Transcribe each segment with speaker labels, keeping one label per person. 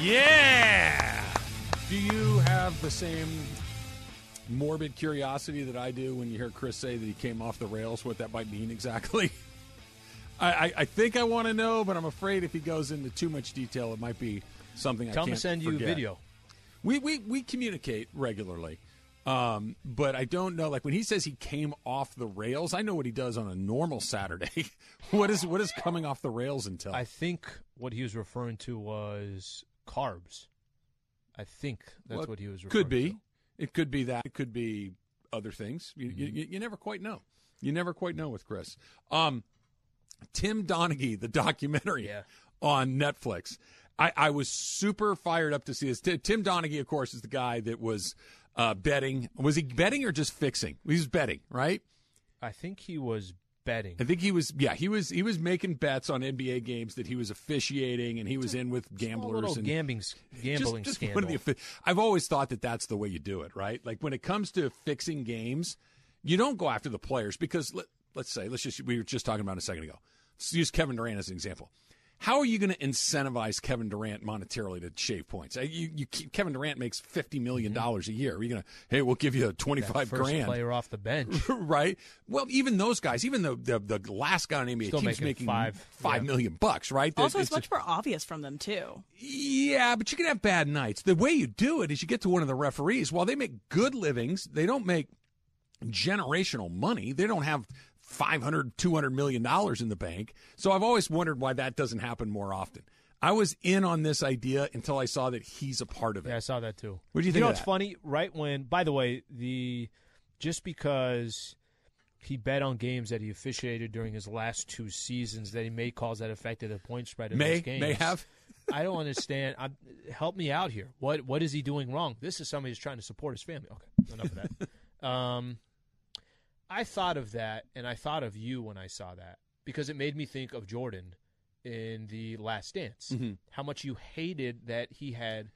Speaker 1: Yeah. Do you have the same morbid curiosity that I do when you hear Chris say that he came off the rails? What that might mean exactly? I, I, I think I want to know, but I'm afraid if he goes into too much detail, it might be something
Speaker 2: Tell
Speaker 1: I can't
Speaker 2: to send you
Speaker 1: forget.
Speaker 2: video.
Speaker 1: We, we we communicate regularly, um, but I don't know. Like when he says he came off the rails, I know what he does on a normal Saturday. what is what is coming off the rails until?
Speaker 2: I think what he was referring to was carbs. I think that's
Speaker 1: Well,
Speaker 2: what he was referring
Speaker 1: Could be.
Speaker 2: to.
Speaker 1: It could be that. It could be other things. You, you, you, you never quite know. You never quite know with Chris. Um, Tim Donaghy, the documentary
Speaker 2: Yeah.
Speaker 1: on Netflix. I, I was super fired up to see this. Ti- Tim Donaghy, of course, is the guy that was uh, betting. Was he betting or just fixing? He was betting, right?
Speaker 2: I think he was betting.
Speaker 1: I think he was. Yeah, he was. He was making bets on NBA games that he was officiating, and he was in with gamblers and
Speaker 2: gambling, gambling
Speaker 1: just, just
Speaker 2: scandal.
Speaker 1: One of the, I've always thought that that's the way you do it, right? Like when it comes to fixing games, you don't go after the players because let, let's say let's just we were just talking about it a second ago. Let's use Kevin Durant as an example. How are you going to incentivize Kevin Durant monetarily to shave points? Uh, You, you keep, Kevin Durant makes fifty million dollars a year. Are you going to hey, we'll give you twenty
Speaker 2: That
Speaker 1: five
Speaker 2: first
Speaker 1: grand,
Speaker 2: player off the bench.
Speaker 1: right? Well, even those guys, even the the, the last guy on NBA
Speaker 2: Still
Speaker 1: team's
Speaker 2: making
Speaker 1: making
Speaker 2: five,
Speaker 1: five
Speaker 2: yeah.
Speaker 1: million bucks, right?
Speaker 3: Also,
Speaker 1: It's
Speaker 3: it's much more obvious from them too.
Speaker 1: yeah, but you can have bad nights. The way you do it is you get to one of the referees. While they make good livings, they don't make generational money. They don't have 500, 200 million dollars in the bank. So I've always wondered why that doesn't happen more often. I was in on this idea until I saw that he's a part of it.
Speaker 2: Yeah, I saw that too.
Speaker 1: What do you think? You
Speaker 2: know
Speaker 1: it's
Speaker 2: funny? Right when, by the way, the just because he bet on games that he officiated during his last two seasons, that he may cause that affected the point spread in
Speaker 1: May
Speaker 2: those games.
Speaker 1: may have.
Speaker 2: I don't understand. I'm, help me out here. What what is he doing wrong? This is somebody who's trying to support his family. Okay, enough of that. Um, I thought of that, and I thought of you when I saw that because it made me think of Jordan in the Last Dance.
Speaker 1: Mhm.
Speaker 2: How much you hated that he had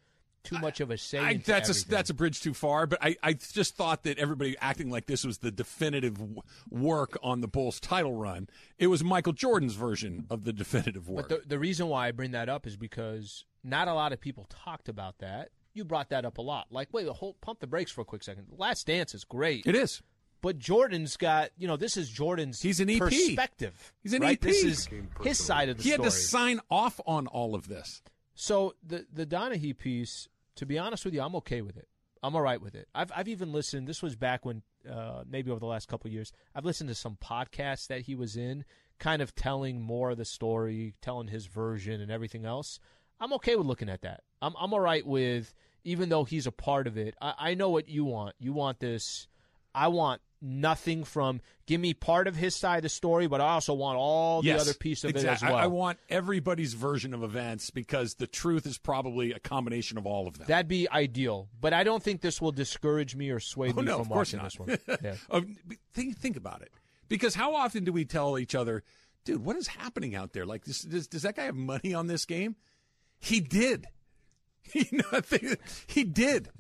Speaker 2: too much of a say.
Speaker 1: I, that's a that's a bridge too far, but I, I just thought that everybody acting like this was the definitive w- work on the Bulls title run. It was Michael Jordan's version of the definitive work.
Speaker 2: But the, the reason why I bring that up is because not a lot of people talked about that. You brought that up a lot. Like, wait, hold, pump the brakes for a quick second. Last Dance is great.
Speaker 1: it is.
Speaker 2: But Jordan's got, you know, this is Jordan's
Speaker 1: He's an EP.
Speaker 2: perspective.
Speaker 1: He's an
Speaker 2: right?
Speaker 1: EP.
Speaker 2: This is his side of the story.
Speaker 1: He had to sign off on all of this.
Speaker 2: So the the Donaghy piece, to be honest with you, I'm okay with it. I'm all right with it. I've I've even listened. This was back when uh, maybe over the last couple of years. I've listened to some podcasts that he was in, kind of telling more of the story, telling his version and everything else. I'm okay with looking at that. I'm I'm all right with even though he's a part of it. I, I know what you want. You want this. I want nothing from give me part of his side of the story, but I also want all
Speaker 1: yes,
Speaker 2: the other piece of
Speaker 1: exact-
Speaker 2: it as well.
Speaker 1: I, I want everybody's version of events because the truth is probably a combination of all of them.
Speaker 2: That'd be ideal, but I don't think this will discourage me or sway
Speaker 1: oh
Speaker 2: me
Speaker 1: no,
Speaker 2: from
Speaker 1: of course
Speaker 2: watching
Speaker 1: not.
Speaker 2: this one. Yeah.
Speaker 1: Think think about it, because how often do we tell each other, "Dude, what is happening out there? Like, this, does, does that guy have money on this game?" He did. You know, I think he did.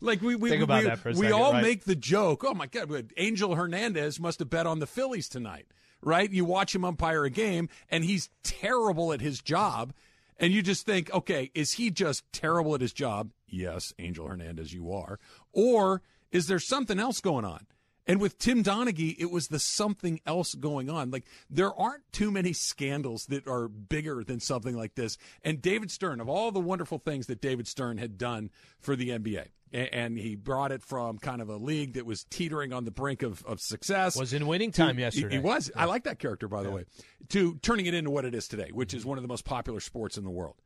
Speaker 1: Like we we
Speaker 2: Think
Speaker 1: we,
Speaker 2: about
Speaker 1: we,
Speaker 2: that for a
Speaker 1: we
Speaker 2: second,
Speaker 1: all
Speaker 2: right?
Speaker 1: make the joke. Oh my God, Angel Hernandez must have bet on the Phillies tonight, right? You watch him umpire a game, and he's terrible at his job, and you just think, okay, is he just terrible at his job? Yes, Angel Hernandez, you are. Or is there something else going on? And with Tim Donaghy, it was the something else going on. Like there aren't too many scandals that are bigger than something like this. And David Stern, of all the wonderful things that David Stern had done for the NBA, and he brought it from kind of a league that was teetering on the brink of, of success.
Speaker 2: Was in winning time
Speaker 1: to-
Speaker 2: yesterday.
Speaker 1: He, was. I like that character, by the way. To turning it into what it is today, which is one of the most popular sports in the world.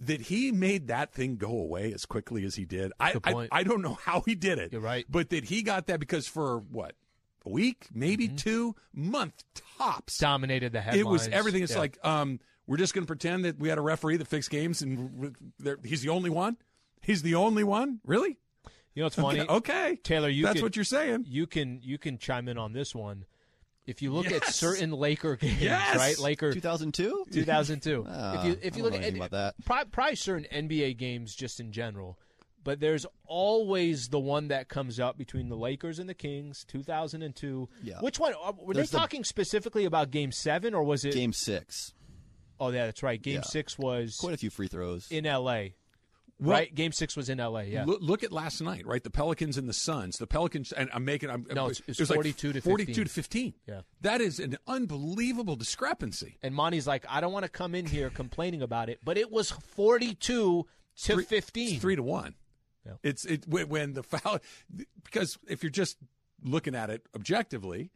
Speaker 1: That he made that thing go away as quickly as he did. I, I. I don't know how he did it.
Speaker 2: You're right.
Speaker 1: But that he got that because for what a week, maybe two, month tops.
Speaker 2: Dominated the headlines.
Speaker 1: It was everything. It's
Speaker 2: Yeah.
Speaker 1: like um, we're just going to pretend that we had a referee that fixed games, and he's the only one. He's the only one. Really?
Speaker 2: you know it's funny?
Speaker 1: Okay, okay.
Speaker 2: Taylor, you
Speaker 1: That's
Speaker 2: could-
Speaker 1: what you're saying.
Speaker 2: you can you can chime in on this one. If you look at certain Laker games,
Speaker 1: Yes.
Speaker 2: right? Laker
Speaker 4: 2002?
Speaker 2: 2002.
Speaker 4: Ah,
Speaker 2: if you if
Speaker 4: I
Speaker 2: you
Speaker 4: don't
Speaker 2: look
Speaker 4: know
Speaker 2: at
Speaker 4: anything about that.
Speaker 2: Probably, probably certain NBA games just in general, but there's always the one that comes up between the Lakers and the Kings, 2002.
Speaker 4: Yeah.
Speaker 2: Which one? uh, Were
Speaker 4: There's
Speaker 2: they
Speaker 4: the-
Speaker 2: talking specifically about Game Seven or was it?
Speaker 4: Game six.
Speaker 2: oh, yeah, that's right. Game
Speaker 4: Yeah.
Speaker 2: Six was
Speaker 4: Quite a few free throws.
Speaker 2: in L.A.
Speaker 1: Well-
Speaker 2: right? Game Six was in L.A. Yeah.
Speaker 1: Look, look at last night, right? The Pelicans and the Suns. The Pelicans, and I'm making. I'm,
Speaker 2: No, it's- it's
Speaker 1: it was like
Speaker 2: 42 to
Speaker 1: 42
Speaker 2: 15.
Speaker 1: to 15.
Speaker 2: Yeah.
Speaker 1: that is an unbelievable discrepancy.
Speaker 2: and Monty's like, I don't want to come in here complaining about it, but it was 42 to
Speaker 1: Three-
Speaker 2: 15.
Speaker 1: It's three to one.
Speaker 2: Yeah.
Speaker 1: It's it when the foul because if you're just looking at it objectively,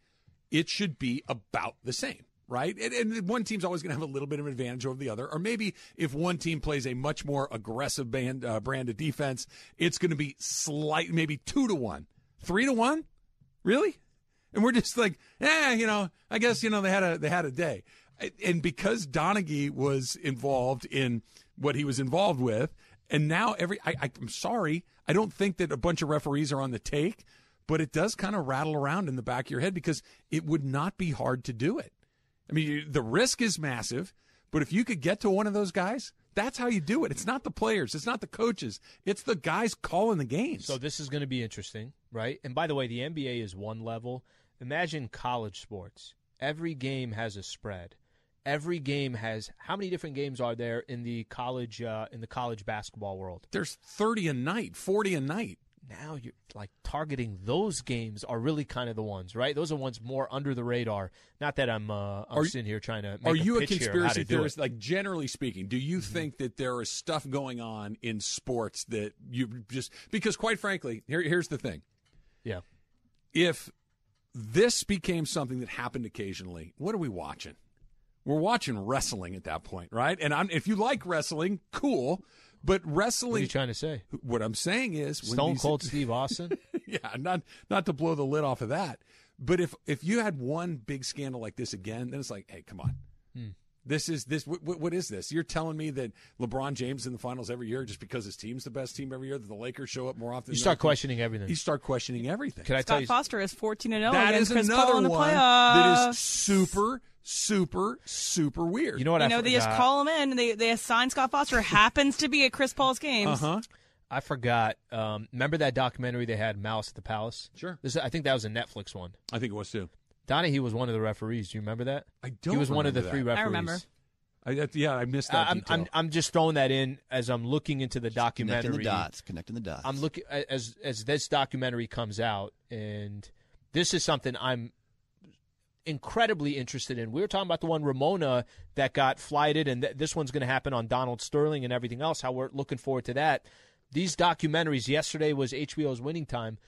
Speaker 1: it should be about the same, right? And, and one team's always going to have a little bit of advantage over the other, or maybe if one team plays a much more aggressive band uh, brand of defense, it's going to be slight, maybe two to one, three to one, really. And we're just like, eh, you know, I guess you know they had a they had a day, and because Donaghy was involved in what he was involved with, and now every I, I, I'm sorry, I don't think that a bunch of referees are on the take, but it does kind of rattle around in the back of your head because it would not be hard to do it. I mean, the risk is massive, but if you could get to one of those guys, that's how you do it. It's not the players, it's not the coaches, it's the guys calling the games.
Speaker 2: So this is going to be interesting, right? And by the way, the NBA is one level. Imagine college sports. Every game has a spread. Every game has how many different games are there in the college uh, in the college basketball world?
Speaker 1: There's 30 a night, 40 a night.
Speaker 2: Now you're like targeting those games are really kind of the ones, right? Those are ones more under the radar. Not that I'm uh, I'm
Speaker 1: Are-
Speaker 2: sitting here trying to. Make
Speaker 1: Are you a
Speaker 2: pitch here
Speaker 1: conspiracy theorist? Like generally speaking, do you think that there is stuff going on in sports that you just because, quite frankly, here, here's the thing:
Speaker 2: Yeah.
Speaker 1: if this became something that happened occasionally, what are we watching? We're watching wrestling at that point, right? And I'm, if you like wrestling, cool. But wrestling.
Speaker 2: What are
Speaker 1: wrestling,
Speaker 2: you trying to say?
Speaker 1: what I'm saying is, when
Speaker 2: Stone
Speaker 1: these-
Speaker 2: Cold Steve Austin.
Speaker 1: yeah, not not to blow the lid off of that, but if if you had one big scandal like this again, then it's like, hey, come on,
Speaker 2: Hmm.
Speaker 1: this is this what, what is this? You're telling me that LeBron James in the finals every year just because his team's the best team every year, that the Lakers show up more often.
Speaker 2: You start
Speaker 1: other teams?
Speaker 2: questioning everything.
Speaker 1: You start questioning everything.
Speaker 2: Can I tell
Speaker 3: Scott
Speaker 2: you?
Speaker 3: Foster is 14 and 0
Speaker 1: that
Speaker 3: against
Speaker 1: is
Speaker 3: Chris
Speaker 1: another
Speaker 3: Paul in the
Speaker 1: one
Speaker 3: playoffs.
Speaker 1: that is super, super, super weird.
Speaker 2: You know what?
Speaker 3: You
Speaker 2: I
Speaker 3: know, they just call him in. They they assign Scott Foster happens to be at Chris Paul's games.
Speaker 1: Uh huh.
Speaker 2: I forgot. Um, remember that documentary they had, Malice at the Palace?
Speaker 1: Sure.
Speaker 2: This, I think that was a Netflix one.
Speaker 1: I think it was too.
Speaker 2: Donaghy was one of the referees. Do you remember that?
Speaker 1: I don't.
Speaker 2: he was one of the
Speaker 1: remember
Speaker 2: three referees.
Speaker 3: I remember.
Speaker 1: I, yeah, I missed that.
Speaker 2: I'm. I'm I'm just throwing that in as I'm looking into the documentary.
Speaker 4: Connecting the dots. Connecting the dots.
Speaker 2: I'm looking as as this documentary comes out, and this is something I'm incredibly interested in. We were talking about the one Ramona that got flighted, and th- this one's going to happen on Donald Sterling and everything else. How we're looking forward to that. These documentaries. Yesterday was HBO's Winning Time.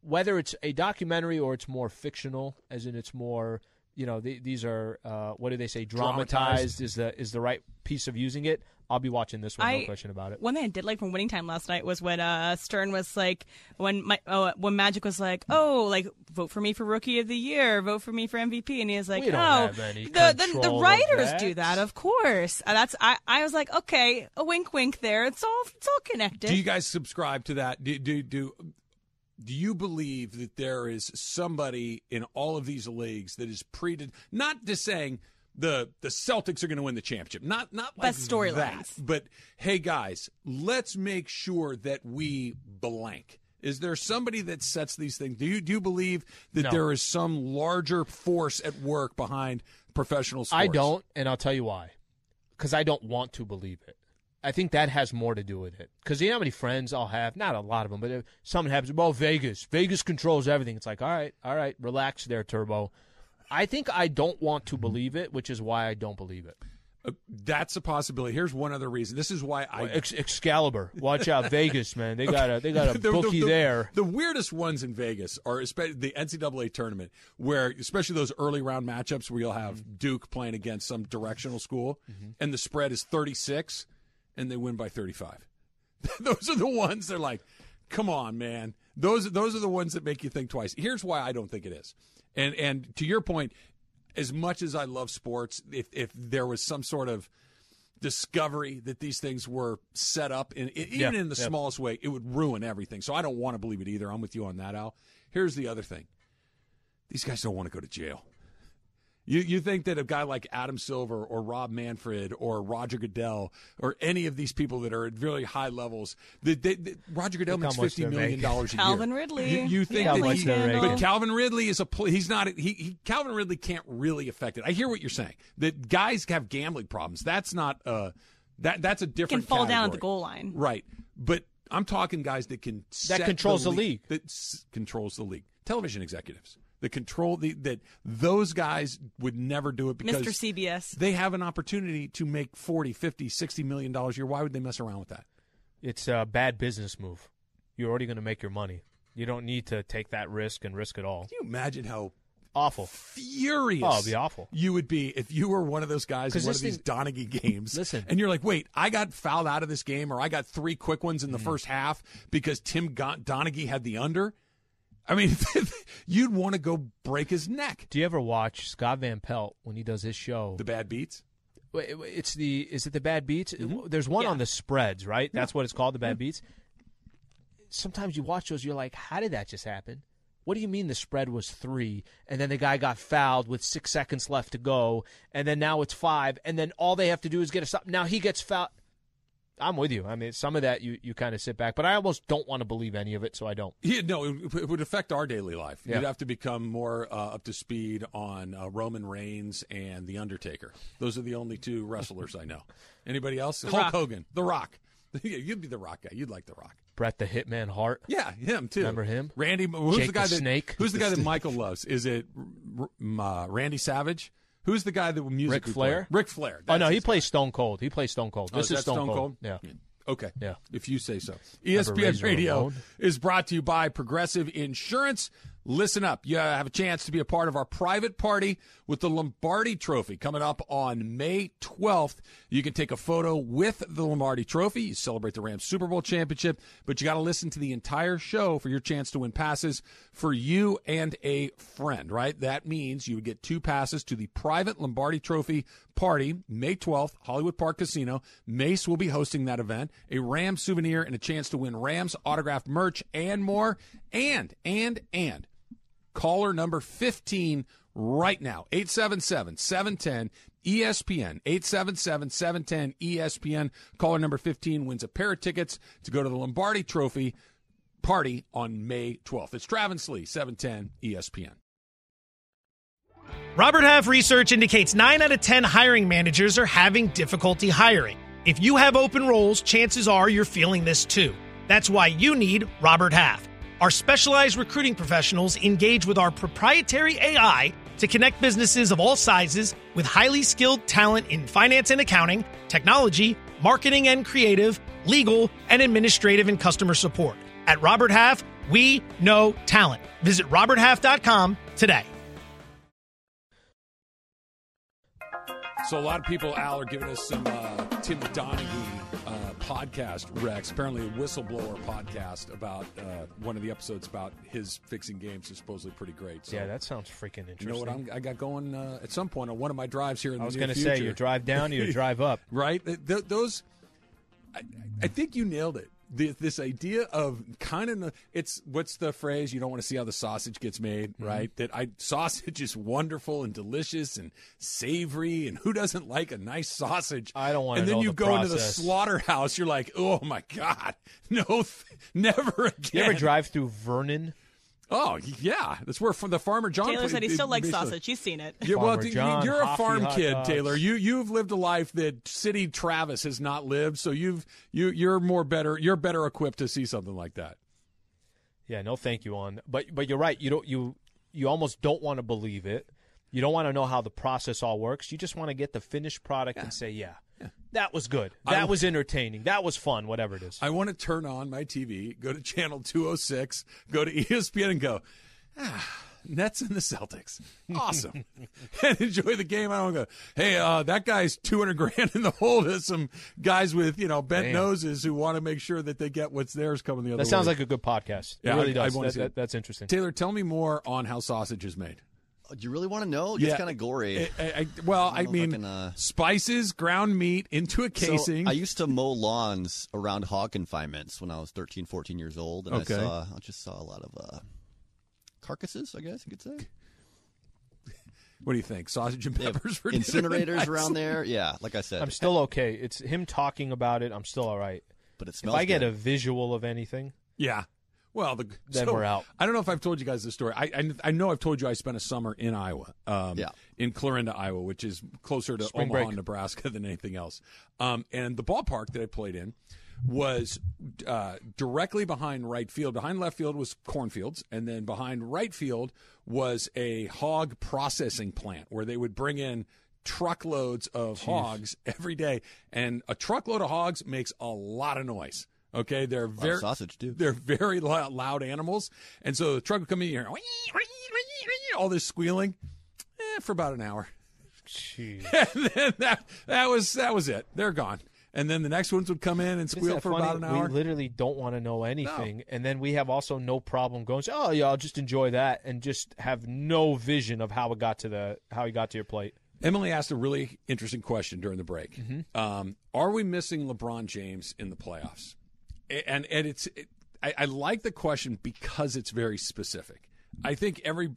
Speaker 2: Whether it's a documentary or it's more fictional, as in it's more, you know, th- these are uh, what do they say? Dramatized,
Speaker 1: Dramatized.
Speaker 2: is the is the right piece of using it. I'll be watching this one. no question about it.
Speaker 3: One thing I did like from Winning Time last night was when uh, Stern was like, when my, oh, when Magic was like, oh, like vote for me for Rookie of the Year, vote for me for MVP, and he was like,
Speaker 2: We
Speaker 3: oh, the, the the writers
Speaker 2: that."
Speaker 3: do that, of course. And that's I I was like, okay, a wink, wink there. It's all it's all connected.
Speaker 1: Do you guys subscribe to that? Do, do do do you believe that there is somebody in all of these leagues that is pre not just saying the the Celtics are going to win the championship, not not like
Speaker 3: Best storylines.
Speaker 1: that, but hey guys, let's make sure that we blank. Is there somebody that sets these things? Do you do you believe that
Speaker 2: No.
Speaker 1: there is some larger force at work behind professional sports?
Speaker 2: I don't, and I'll tell you why. Because I don't want to believe it. I think that has more to do with it. Because you know how many friends I'll have? Not a lot of them, but if someone happens, well, Vegas. Vegas controls everything. It's like, all right, all right, relax there, Turbo. I think I don't want to believe it, which is why I don't believe it.
Speaker 1: Uh, that's a possibility. Here's one other reason. This is why I
Speaker 2: Ex- Excalibur, watch out, Vegas, man. They got a they got a
Speaker 1: The- the-
Speaker 2: bookie
Speaker 1: the-
Speaker 2: there.
Speaker 1: The weirdest ones in Vegas are especially the NCAA tournament, where especially those early round matchups where you'll have
Speaker 2: Mm-hmm.
Speaker 1: Duke playing against some directional school, and the spread is 36, and they win by 35. those are the ones they're like, Come on, man. Those those are the ones that make you think twice. Here's why I don't think it is. And and to your point, as much as I love sports, if if there was some sort of discovery that these things were set up in even
Speaker 2: Yeah,
Speaker 1: in the
Speaker 2: yeah.
Speaker 1: smallest way, it would ruin everything. So I don't want to believe it either. I'm with you on that, Al. Here's the other thing. These guys don't want to go to jail. You you think that a guy like Adam Silver or Rob Manfred or Roger Goodell or any of these people that are at really high levels, that they, that Roger Goodell
Speaker 2: Look how
Speaker 1: makes
Speaker 2: much
Speaker 1: fifty
Speaker 2: they're
Speaker 1: million
Speaker 2: making.
Speaker 1: dollars a year.
Speaker 3: Calvin Ridley.
Speaker 1: You, you think
Speaker 3: Gambling
Speaker 1: that he,
Speaker 2: scandal.
Speaker 1: but Calvin Ridley is a he's not he, he Calvin Ridley can't really affect it. I hear what you're saying. That guys have gambling problems. That's not uh that that's a different.
Speaker 3: can
Speaker 1: different
Speaker 3: fall down at the goal line.
Speaker 1: Right. But I'm talking guys that can set
Speaker 2: controls the
Speaker 1: league.
Speaker 2: league.
Speaker 1: That s- controls the league. Television executives. The control the, that those guys would never do it because
Speaker 3: Mr. CBS.
Speaker 1: they have an opportunity to make 40, 50, 60 million dollars a year. Why would they mess around with that?
Speaker 2: It's a bad business move. You're already going to make your money. You don't need to take that risk and risk it all.
Speaker 1: Can you imagine how
Speaker 2: Awful.
Speaker 1: furious
Speaker 2: Oh, it'd be awful.
Speaker 1: you would be if you were one of those guys in
Speaker 2: 'Cause
Speaker 1: one of these
Speaker 2: thing-
Speaker 1: Donaghy games.
Speaker 2: Listen.
Speaker 1: and you're like, wait, I got fouled out of this game, or I got three quick ones in the mm. first half because Tim Donaghy had the under. I mean, you'd want to go break his neck.
Speaker 2: Do you ever watch Scott Van Pelt when he does his show?
Speaker 1: The bad beats.
Speaker 2: It's the is it the bad beats?
Speaker 1: Mm-hmm.
Speaker 2: There's one on the spreads, right? That's what it's called, the bad beats. Sometimes you watch those, you're like, how did that just happen? What do you mean the spread was three, and then the guy got fouled with six seconds left to go, and then now it's five, and then all they have to do is get a stop. Now he gets fouled. I'm with you. I mean, some of that you, you kind of sit back, but I almost don't want to believe any of it, so I don't.
Speaker 1: Yeah, no, it, it would affect our daily life.
Speaker 2: Yeah.
Speaker 1: You'd have to become more uh, up to speed on uh, Roman Reigns and The Undertaker. Those are the only two wrestlers I know. Anybody else? Hulk
Speaker 3: Rock.
Speaker 1: Hogan, The Rock. Yeah, You'd be The Rock guy. You'd like The Rock.
Speaker 2: Bret the Hitman Hart.
Speaker 1: Yeah, him too.
Speaker 2: Remember him?
Speaker 1: Randy. Who's
Speaker 2: Jake
Speaker 1: the guy
Speaker 2: the
Speaker 1: that
Speaker 2: Snake?
Speaker 1: Who's the guy that Michael loves? Is it uh, Randy Savage? Who's the guy that will music?
Speaker 2: Ric Flair?
Speaker 1: Ric Flair.
Speaker 2: Oh no, he plays Stone Cold. He plays Stone Cold.
Speaker 1: Oh,
Speaker 2: This
Speaker 1: is
Speaker 2: is
Speaker 1: that
Speaker 2: Stone, Cold.
Speaker 1: Yeah.
Speaker 2: Yeah.
Speaker 1: Okay.
Speaker 2: Yeah.
Speaker 1: If you say so. ESPN Radio is brought to you by Progressive Insurance. Listen up. You have a chance to be a part of our private party with the Lombardi Trophy coming up on May 12th. You can take a photo with the Lombardi Trophy. You celebrate the Rams Super Bowl championship, but you got to listen to the entire show for your chance to win passes for you and a friend, right? That means you would get two passes to the private Lombardi Trophy party May 12th, Hollywood Park Casino. Mace will be hosting that event, a Rams souvenir and a chance to win Rams autographed merch and more. And, and, and caller number 15 right now 877-710 espn 877-710 espn caller number 15 wins a pair of tickets to go to the lombardi trophy party on may 12th it's travis lee 710 espn
Speaker 5: Robert Half research indicates 9 out of 10 hiring managers are having difficulty hiring. If you have open roles, chances are you're feeling this too. That's why you need Robert Half. Our specialized recruiting professionals engage with our proprietary AI to connect businesses of all sizes with highly skilled talent in finance and accounting, technology, marketing and creative, legal, and administrative and customer support. At Robert Half, we know talent. Visit roberthalf.com today.
Speaker 1: So a lot of people, Al, are giving us some uh, Tim Donaghy podcast Rex. Apparently, a whistleblower podcast about uh, one of the episodes about his fixing games is supposedly pretty great. So,
Speaker 2: Yeah, that sounds freaking interesting.
Speaker 1: you know what I'm, I got going uh, at some point on one of my drives here in
Speaker 2: I was going to say, you drive down, you drive up.
Speaker 1: right? Th- th- those, I, I think you nailed it. The, this idea of kind of it's what's the phrase? You don't want to see how the sausage gets made,
Speaker 2: Mm-hmm.
Speaker 1: right? That I sausage is wonderful and delicious and savory, and who doesn't like a nice sausage?
Speaker 2: I don't wanna
Speaker 1: And then you
Speaker 2: the
Speaker 1: go into the slaughterhouse, you're like, oh my god, no, th- never again.
Speaker 2: You ever drive through Vernon?
Speaker 1: Oh yeah, that's where from the farmer John.
Speaker 3: Taylor
Speaker 1: played-
Speaker 3: said he still likes
Speaker 1: basically-
Speaker 3: sausage. He's seen it.
Speaker 1: yeah, well,
Speaker 2: John,
Speaker 1: you're a farm
Speaker 2: hot
Speaker 1: kid,
Speaker 2: dogs.
Speaker 1: Taylor. You you've lived a life that City Travis has not lived, so you've you you're more better. You're better equipped to see something like that.
Speaker 2: Yeah, no, thank you on. But but you're right. You don't you you almost don't want to believe it. You don't want to know how the process all works. You just want to get the finished product and say, yeah, that was good.
Speaker 1: I-
Speaker 2: That was entertaining. That was fun. Whatever it is.
Speaker 1: I want to turn on my TV, go to channel 206, go to ESPN, and go. Ah, Nets and the Celtics. Awesome. and enjoy the game. I don't go, hey, uh, that guy's 200 grand in the hole to some guys with, you know, bent
Speaker 2: Damn.
Speaker 1: noses who want to make sure that they get what's theirs coming the other way.
Speaker 2: That sounds
Speaker 1: way.
Speaker 2: like a good podcast.
Speaker 1: Yeah,
Speaker 2: it really
Speaker 1: I- I
Speaker 2: does.
Speaker 1: wanna
Speaker 2: That- that- that's interesting.
Speaker 1: Taylor, tell me more on how sausage is made.
Speaker 4: Do you really want to know? It
Speaker 1: Yeah.
Speaker 4: gets kind of gory.
Speaker 1: I, I, I- well, I,
Speaker 4: don't I
Speaker 1: mean,
Speaker 4: can, uh,
Speaker 1: spices, ground meat into a
Speaker 4: So,
Speaker 1: casing.
Speaker 4: I used to mow lawns around hog confinements when I was 13, 14 years old, and
Speaker 1: Okay.
Speaker 4: I saw I just saw a lot of uh, carcasses. I guess you could say
Speaker 1: what do you think? Sausage and peppers for
Speaker 4: incinerators
Speaker 1: tonight?
Speaker 4: around there. Yeah, like I said,
Speaker 2: I'm still okay. It's him talking about it. I'm still all right.
Speaker 4: but it smells.
Speaker 2: If
Speaker 4: smells.
Speaker 2: I get a visual of anything,
Speaker 1: Yeah. Well, the,
Speaker 2: Then
Speaker 1: so,
Speaker 2: we're out.
Speaker 1: I don't know if I've told you guys this story. I, I I know I've told you I spent a summer in Iowa, um,
Speaker 4: Yeah.
Speaker 1: in Clarinda, Iowa, which is closer to
Speaker 2: Spring
Speaker 1: Omaha,
Speaker 2: break.
Speaker 1: Nebraska than anything else. Um, and the ballpark that I played in was uh, directly behind right field. Behind left field was cornfields, and then behind right field was a hog processing plant where they would bring in truckloads of hogs every day, and a truckload of hogs makes a lot of noise. Okay, they're very
Speaker 4: sausage too.
Speaker 1: they're very loud, loud animals, and so the truck would come in here, all this squealing, eh, for about an hour,
Speaker 2: jeez.
Speaker 1: and then that that was that was it. They're gone, and then the next ones would come in and squeal for
Speaker 2: funny?
Speaker 1: about an hour.
Speaker 2: We literally don't want to know anything, and then we have also no problem going. Oh yeah, I'll just enjoy that, and just have no vision of how it got to the how he got to your plate.
Speaker 1: Emily asked a really interesting question during the break.
Speaker 2: Mm-hmm.
Speaker 1: Um, are we missing LeBron James in the playoffs? And and it's it, I, I like the question because it's very specific. I think every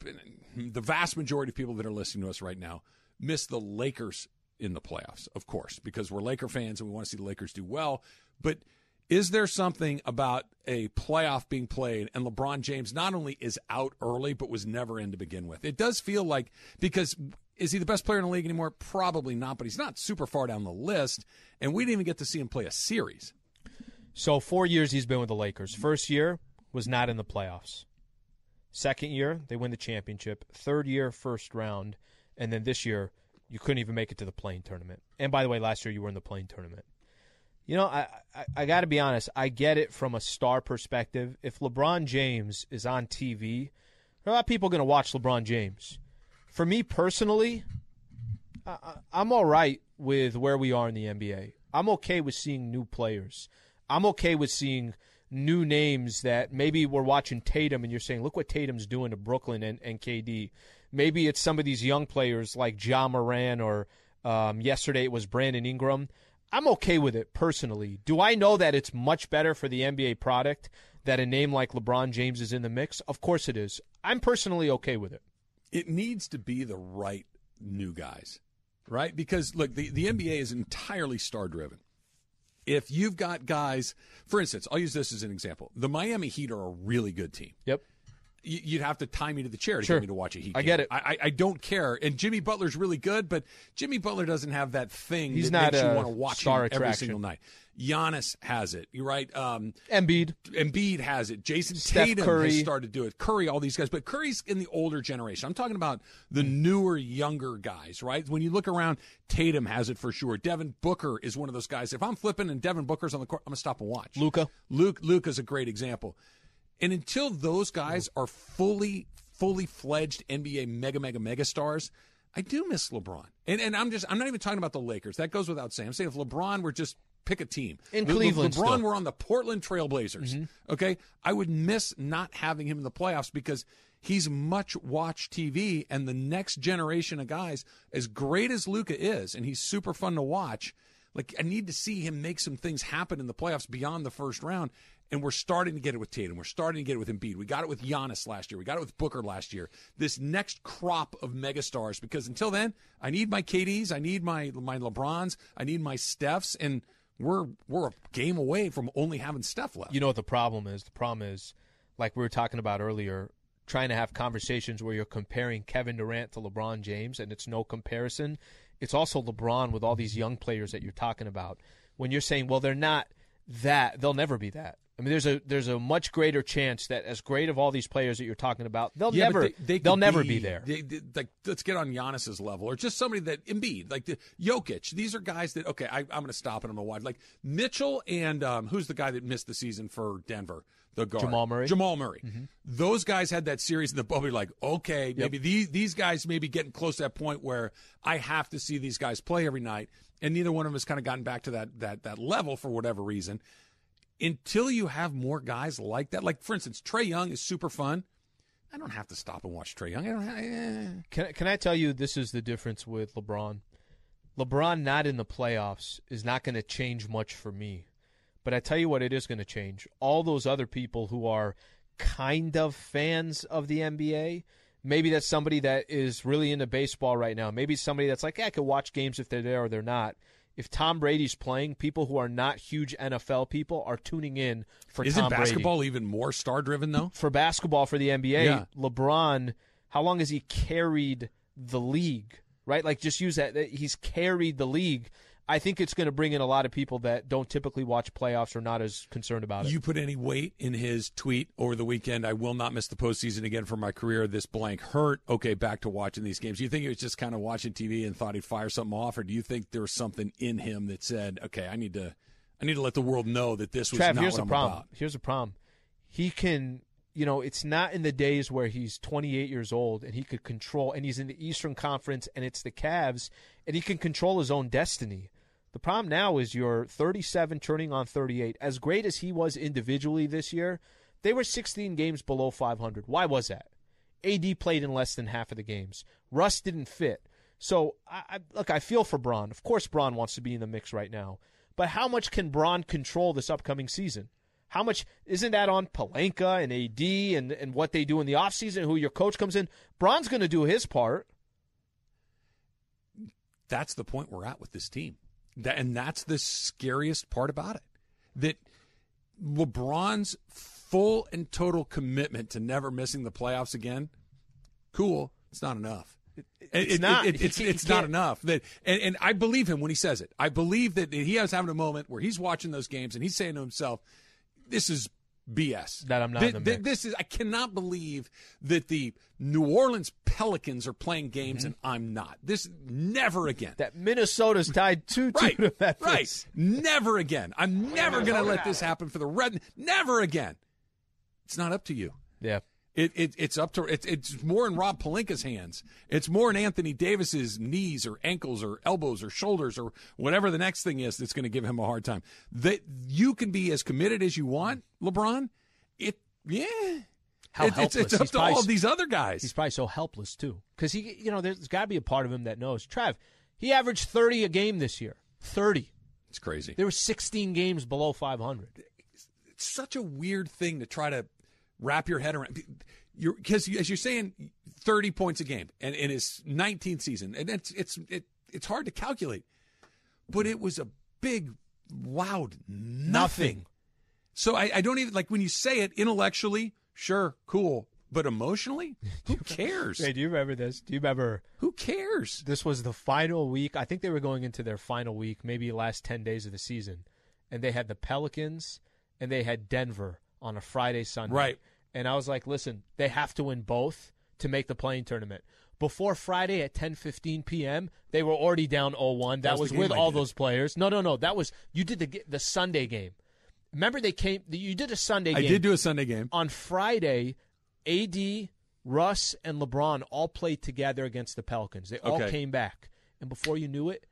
Speaker 1: the vast majority of people that are listening to us right now miss the Lakers in the playoffs, of course, because we're Laker fans and we want to see the Lakers do well. But is there something about a playoff being played and LeBron James not only is out early but was never in to begin with? It does feel like because is he the best player in the league anymore? Probably not, but he's not super far down the list, and we didn't even get to see him play a series.
Speaker 2: So four years he's been with the Lakers. First year was not in the playoffs. Second year they win the championship. Third year first round, and then this year you couldn't even make it to the play-in tournament. And by the way, last year you were in the play-in tournament. You know, I I, I got to be honest. I get it from a star perspective. If LeBron James is on TV, a lot of people going to watch LeBron James. For me personally, I- I'm all right with where we are in the NBA. I'm okay with seeing new players. I'm okay with seeing new names that maybe we're watching Tatum and you're saying, look what Tatum's doing to Brooklyn and, and KD. Maybe it's some of these young players like Ja Morant or um, yesterday it was Brandon Ingram. I'm okay with it personally. Do I know that it's much better for the NBA product that a name like LeBron James is in the mix? Of course it is. I'm personally okay with it.
Speaker 1: it needs to be the right new guys, right? Because look, the, the NBA is entirely star driven. If you've got guys, for instance, I'll use this as an example. The Miami Heat are a really good team.
Speaker 2: Yep.
Speaker 1: You'd have to tie me to the chair to
Speaker 2: Sure.
Speaker 1: get me to watch a Heat.
Speaker 2: I
Speaker 1: game.
Speaker 2: get it.
Speaker 1: I, I, don't care. And Jimmy Butler's really good, but Jimmy Butler doesn't have that thing
Speaker 2: He's
Speaker 1: that
Speaker 2: not
Speaker 1: makes you want to watch him every single night. Giannis has it. You're right. Um,
Speaker 2: Embiid.
Speaker 1: Embiid has it. Jason
Speaker 2: Steph
Speaker 1: Tatum
Speaker 2: Curry.
Speaker 1: has started to do it. Curry, all these guys, but Curry's in the older generation. I'm talking about the newer, younger guys, right? When you look around, Tatum has it for sure. Devin Booker is one of those guys. If I'm flipping and Devin Booker's on the court, I'm gonna stop and watch.
Speaker 2: Luka.
Speaker 1: Luke, Luka's a great example. And until those guys mm-hmm. are fully, fully fledged NBA mega, mega, mega stars, I do miss LeBron. And and I'm just I'm not even talking about the Lakers. That goes without saying. I'm saying if LeBron were just pick a team.
Speaker 2: In
Speaker 1: Le- Le-
Speaker 2: Cleveland
Speaker 1: LeBron
Speaker 2: still.
Speaker 1: were on the Portland Trailblazers. Mm-hmm. Okay, I would miss not having him in the playoffs because he's much watch TV, and the next generation of guys, as great as Luka is, and he's super fun to watch. Like I need to see him make some things happen in the playoffs beyond the first round. And we're starting to get it with Tatum. We're starting to get it with Embiid. We got it with Giannis last year. We got it with Booker last year. This next crop of megastars, because until then, I need my KDs, I need my my LeBrons, I need my Stephs, and we're we're a game away from only having Steph left.
Speaker 2: You know what the problem is? The problem is, like we were talking about earlier, trying to have conversations where you're comparing Kevin Durant to LeBron James, and it's no comparison. It's also LeBron with all these young players that you're talking about. When you're saying, well, they're not that, they'll never be that. I mean, there's a there's a much greater chance that as great of all these players that you're talking about, they'll
Speaker 1: Yeah,
Speaker 2: never
Speaker 1: but they,
Speaker 2: will never be, there.
Speaker 1: They, they- like, let's get on Giannis's level, or just somebody that Embiid, like the Jokic. These are guys that okay, I, I'm going to stop and I'm going to watch. Like Mitchell and um, who's the guy that missed the season for Denver? The guard
Speaker 2: Jamal Murray.
Speaker 1: Jamal Murray. Those guys had that series in the bubble. Like, okay, maybe these these guys may be getting close to that point where I have to see these guys play every night, and neither one of them has kind of gotten back to that that that level for whatever reason. Until you have more guys like that, like for instance, Trae Young is super fun. I don't have to stop and watch Trae Young. I don't. Have, eh.
Speaker 2: Can can I tell you this is the difference with LeBron? LeBron not in the playoffs is not going to change much for me. But I tell you what it is going to change. All those other people who are kind of fans of the NBA, maybe that's somebody that is really into baseball right now. Maybe somebody that's like, yeah, I could watch games if they're there or they're not. If Tom Brady's playing, people who are not huge NFL people are tuning in for
Speaker 1: Isn't
Speaker 2: Tom Brady
Speaker 1: basketball even more star driven though?
Speaker 2: for basketball for the NBA,
Speaker 1: Yeah.
Speaker 2: LeBron, how long has he carried the league? Right? Like just use that He's carried the league. I think it's going to bring in a lot of people that don't typically watch playoffs or not as concerned about it.
Speaker 1: You put any weight in his tweet over the weekend? I will not miss the postseason again for my career. This blank hurt. Okay, back to watching these games. Do you think he was just kind of watching TV and thought he'd fire something off, or do you think there was something in him that said, "Okay, I need to, I need to let the world know that this was
Speaker 2: Trav,
Speaker 1: not
Speaker 2: here's
Speaker 1: what
Speaker 2: the
Speaker 1: I'm
Speaker 2: problem.
Speaker 1: about."
Speaker 2: Here's the problem. He can, you know, it's not in the days where he's 28 years old and he could control, and he's in the Eastern Conference and it's the Cavs, and he can control his own destiny. The problem now is you're 37 turning on 38. As great as he was individually this year, they were 16 games below 500. Why was that? AD played in less than half of the games. Russ didn't fit. So, I, I, look, I feel for Bron. Of course, Bron wants to be in the mix right now. But how much can Bron control this upcoming season? How much isn't that on Pelinka and AD and, and what they do in the offseason, who your coach comes in? Bron's going to do his part.
Speaker 1: That's the point we're at with this team, and that's the scariest part about it. That LeBron's full and total commitment to never missing the playoffs again. Cool, it's not enough.
Speaker 2: it's not.
Speaker 1: it-
Speaker 2: He
Speaker 1: it's it's not enough. That and, and I believe him when he says it. I believe that he was having a moment where he's watching those games and he's saying to himself, "This is BS."
Speaker 2: That I'm not
Speaker 1: Thi-
Speaker 2: in the
Speaker 1: thi-
Speaker 2: mix.
Speaker 1: This is. I cannot believe that the New Orleans Pelicans are playing games mm-hmm. and I'm not. This never again.
Speaker 2: That Minnesota's tied 2 2
Speaker 1: right,
Speaker 2: to Memphis.
Speaker 1: right. Never again. I'm never going to let this happen for the Red. Never again. It's not up to you.
Speaker 2: Yeah.
Speaker 1: It, it it's up to it's it's more in Rob Pelinka's hands. It's more in Anthony Davis's knees or ankles or elbows or shoulders or whatever the next thing is that's going to give him a hard time. That you can be as committed as you want, LeBron. It yeah.
Speaker 2: How
Speaker 1: It- it's, it's up
Speaker 2: He's
Speaker 1: to
Speaker 2: probably
Speaker 1: all these other guys.
Speaker 2: He's probably so helpless too, because he, you know, there's got to be a part of him that knows. Trav, he averaged 30 a game this year. 30.
Speaker 1: it's crazy.
Speaker 2: There were 16 games below 500.
Speaker 1: it's such a weird thing to try to wrap your head around. You're because as you're saying, thirty points a game, and in his 19th season, and it's it's it, it's hard to calculate, but it was a big, loud nothing.
Speaker 2: Nothing.
Speaker 1: So I, I don't even like when you say it intellectually. Sure, cool, but emotionally, who cares?
Speaker 2: Hey, do you remember this? Do you remember
Speaker 1: who cares?
Speaker 2: this was the final week? I think they were going into their final week, maybe last 10 days of the season, and they had the Pelicans and they had Denver on a Friday Sunday.
Speaker 1: Right.
Speaker 2: And I was like, listen, they have to win both to make the play-in tournament. Before Friday at 10:15 p.m., they were already down 0-1. That,
Speaker 1: was
Speaker 2: was, with all those players. No, no, no. That was you did the the Sunday game. Remember they came you did a Sunday
Speaker 1: I
Speaker 2: game I
Speaker 1: did do a Sunday game.
Speaker 2: on Friday, AD, Russ, and LeBron all played together against the Pelicans. They all
Speaker 1: Okay.
Speaker 2: came back, and before you knew it,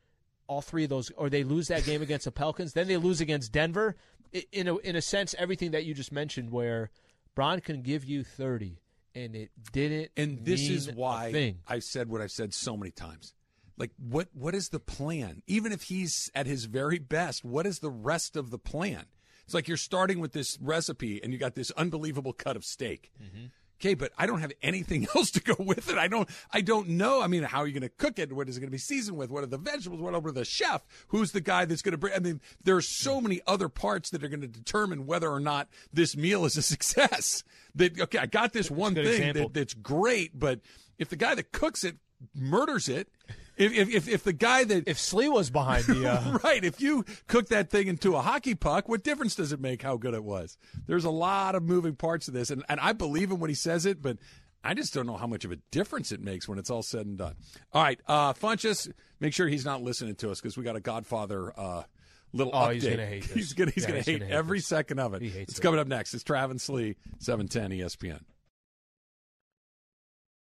Speaker 2: all three of those, or they lose that game against the Pelicans, then they lose against Denver. I- In a in a sense, everything that you just mentioned, where Bron can give you thirty, and it didn't.
Speaker 1: and this is why. I've said what I've said so many times. Like what what is the plan? Even if he's at his very best, what is the rest of the plan? It's like you're starting with this recipe and you got this unbelievable cut of steak. Mm-hmm. Okay, but I don't have anything else to go with it. I don't I don't know. I mean, how are you going to cook it? What is it going to be seasoned with? What are the vegetables? What over the chef? Who's the guy that's going to bring I mean, there are so many other parts that are going to determine whether or not this meal is a success. That okay, I got this one thing that, that's great, but if the guy that cooks it murders it, If, if, if, if the guy that
Speaker 2: If Slee was behind the, uh,
Speaker 1: right. If you cook that thing into a hockey puck, what difference does it make how good it was? There's a lot of moving parts to this, and, and I believe him when he says it, but I just don't know how much of a difference it makes when it's all said and done. All right, uh, Funchess, make sure he's not listening to us because we got a Godfather uh, little
Speaker 2: Oh,
Speaker 1: update.
Speaker 2: he's gonna hate this.
Speaker 1: He's gonna he's
Speaker 2: Yeah,
Speaker 1: gonna
Speaker 2: he's
Speaker 1: hate
Speaker 2: gonna hate
Speaker 1: every
Speaker 2: this.
Speaker 1: second of it.
Speaker 2: He hates
Speaker 1: it's
Speaker 2: it.
Speaker 1: coming up next. It's Travis Lee, seven ten ESPN.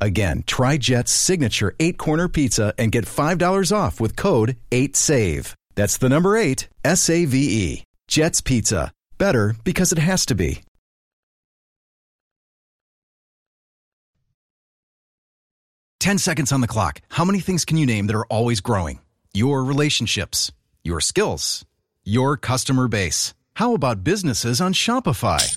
Speaker 6: Again, try Jet's signature eight corner pizza and get $5 off with code 8SAVE. That's the number eight, S A V E. Jet's Pizza. Better because it has to be. Ten seconds on the clock. How many things can you name that are always growing? Your relationships, your skills, your customer base. How about businesses on Shopify?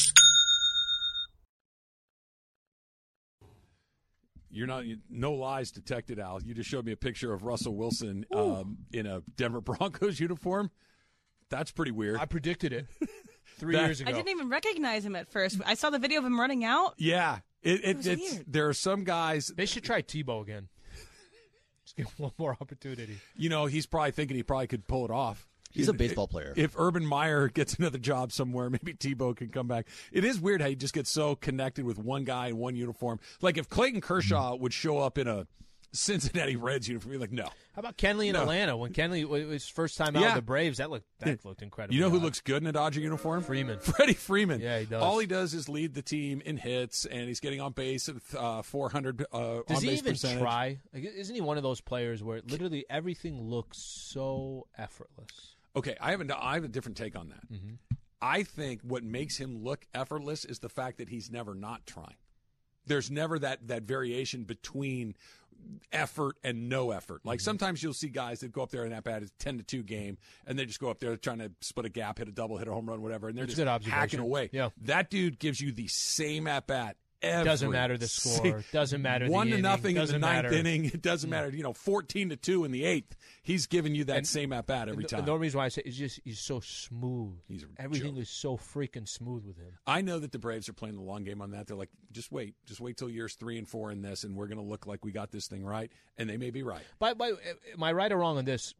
Speaker 1: You're not no lies detected, Al. You just showed me a picture of Russell Wilson um, in a Denver Broncos uniform. That's pretty weird.
Speaker 2: I predicted it three
Speaker 1: That-
Speaker 2: years ago.
Speaker 3: I didn't even recognize him at first. I saw the video of him running out.
Speaker 1: yeah, it, it,
Speaker 3: was
Speaker 1: it's
Speaker 3: weird.
Speaker 1: there are some guys.
Speaker 2: They should try Tebow again. Just give him one more opportunity.
Speaker 1: You know, he's probably thinking he probably could pull it off.
Speaker 4: He's a baseball player.
Speaker 1: If Urban Meyer gets another job somewhere, maybe Tebow can come back. It is weird how you just get so connected with one guy in one uniform. Like if Clayton Kershaw would show up in a Cincinnati Reds uniform, you're like, no.
Speaker 2: How about Kenley in
Speaker 1: No.
Speaker 2: Atlanta? When Kenley was his first time out
Speaker 1: Yeah.
Speaker 2: of the Braves, that looked that looked incredible.
Speaker 1: You know who looks good in a Dodger uniform?
Speaker 2: Freeman.
Speaker 1: Freddie Freeman.
Speaker 2: Yeah, he does.
Speaker 1: All he does is lead the team in hits, and he's getting on base at uh, 400 uh,
Speaker 2: Does
Speaker 1: on
Speaker 2: he even
Speaker 1: percentage.
Speaker 2: try? Like, isn't he one of those players where literally everything looks so effortless?
Speaker 1: Okay, I have a, I have a different take on that.
Speaker 2: Mm-hmm.
Speaker 1: I think what makes him look effortless is the fact that he's never not trying. There's never that that variation between effort and no effort.
Speaker 2: Mm-hmm.
Speaker 1: Like sometimes you'll see guys that go up there and that bat is ten to two game, and they just go up there trying to split a gap, hit a double, hit a home run, whatever, and they're
Speaker 2: That's
Speaker 1: just
Speaker 2: a good observation.
Speaker 1: hacking away.
Speaker 2: Yeah.
Speaker 1: that dude gives you the same at bat. Every
Speaker 2: Doesn't matter the score. Doesn't matter the
Speaker 1: one to
Speaker 2: inning.
Speaker 1: nothing in the ninth
Speaker 2: matter.
Speaker 1: inning. It doesn't mm. matter. You know, fourteen to two in the eighth. He's giving you that
Speaker 2: And-
Speaker 1: same at bat every
Speaker 2: the-
Speaker 1: time.
Speaker 2: The only reason why I say is just he's so smooth.
Speaker 1: He's
Speaker 2: Everything
Speaker 1: joke.
Speaker 2: is so freaking smooth with him.
Speaker 1: I know that the Braves are playing the long game on that. They're like, just wait, just wait till years three and four in this, and we're going to look like we got this thing right. And they may be right.
Speaker 2: By, by, am I right or wrong on this?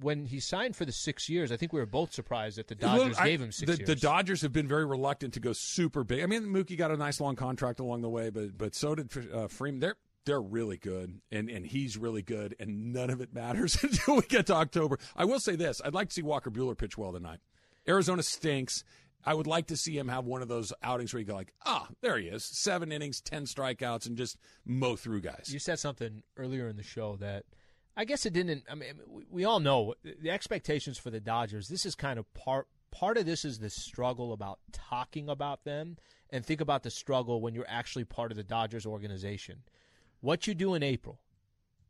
Speaker 2: When he signed for the six years, I think we were both surprised that the Dodgers
Speaker 1: I-
Speaker 2: gave him six
Speaker 1: the,
Speaker 2: years.
Speaker 1: The Dodgers have been very reluctant to go super big. I mean, Mookie got a nice long contract along the way, but but so did uh, Freeman. They're they're really good, and and he's really good, and none of it matters until we get to October. I will say this: I'd like to see Walker Buehler pitch well tonight. Arizona stinks. I would like to see him have one of those outings where you go like, ah, there he is, seven innings, ten strikeouts, and just mow through guys.
Speaker 2: You said something earlier in the show that I guess it didn't. I mean, we, all know the expectations for the Dodgers. This is kind of part. Part of this is the struggle about talking about them, and think about the struggle when you're actually part of the Dodgers organization. What you do in April,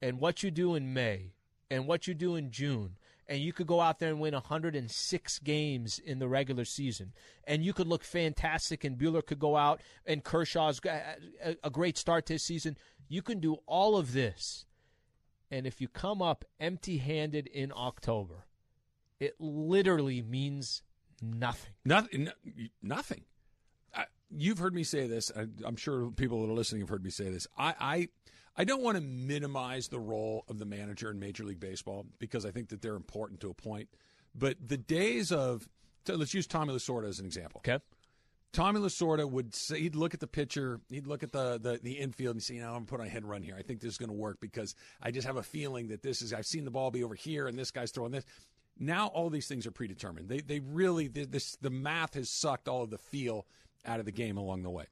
Speaker 2: and what you do in May, and what you do in June, and you could go out there and win 106 games in the regular season, and you could look fantastic, and Buehler could go out, and Kershaw's a, a great start to his season. You can do all of this, and if you come up empty-handed in October, it literally means nothing.
Speaker 1: Nothing. Nothing. I, you've heard me say this. I, I'm sure people that are listening have heard me say this. I, I, I don't want to minimize the role of the manager in Major League Baseball because I think that they're important to a point. But the days of so let's use Tommy Lasorda as an example.
Speaker 2: Okay.
Speaker 1: Tommy Lasorda would say he'd look at the pitcher, he'd look at the the, the infield and say, you know, I'm gonna put on a hit and run here. I think this is going to work because I just have a feeling that this is. I've seen the ball be over here, and this guy's throwing this. Now all these things are predetermined. They they really this the math has sucked all of the feel out of the game along the way.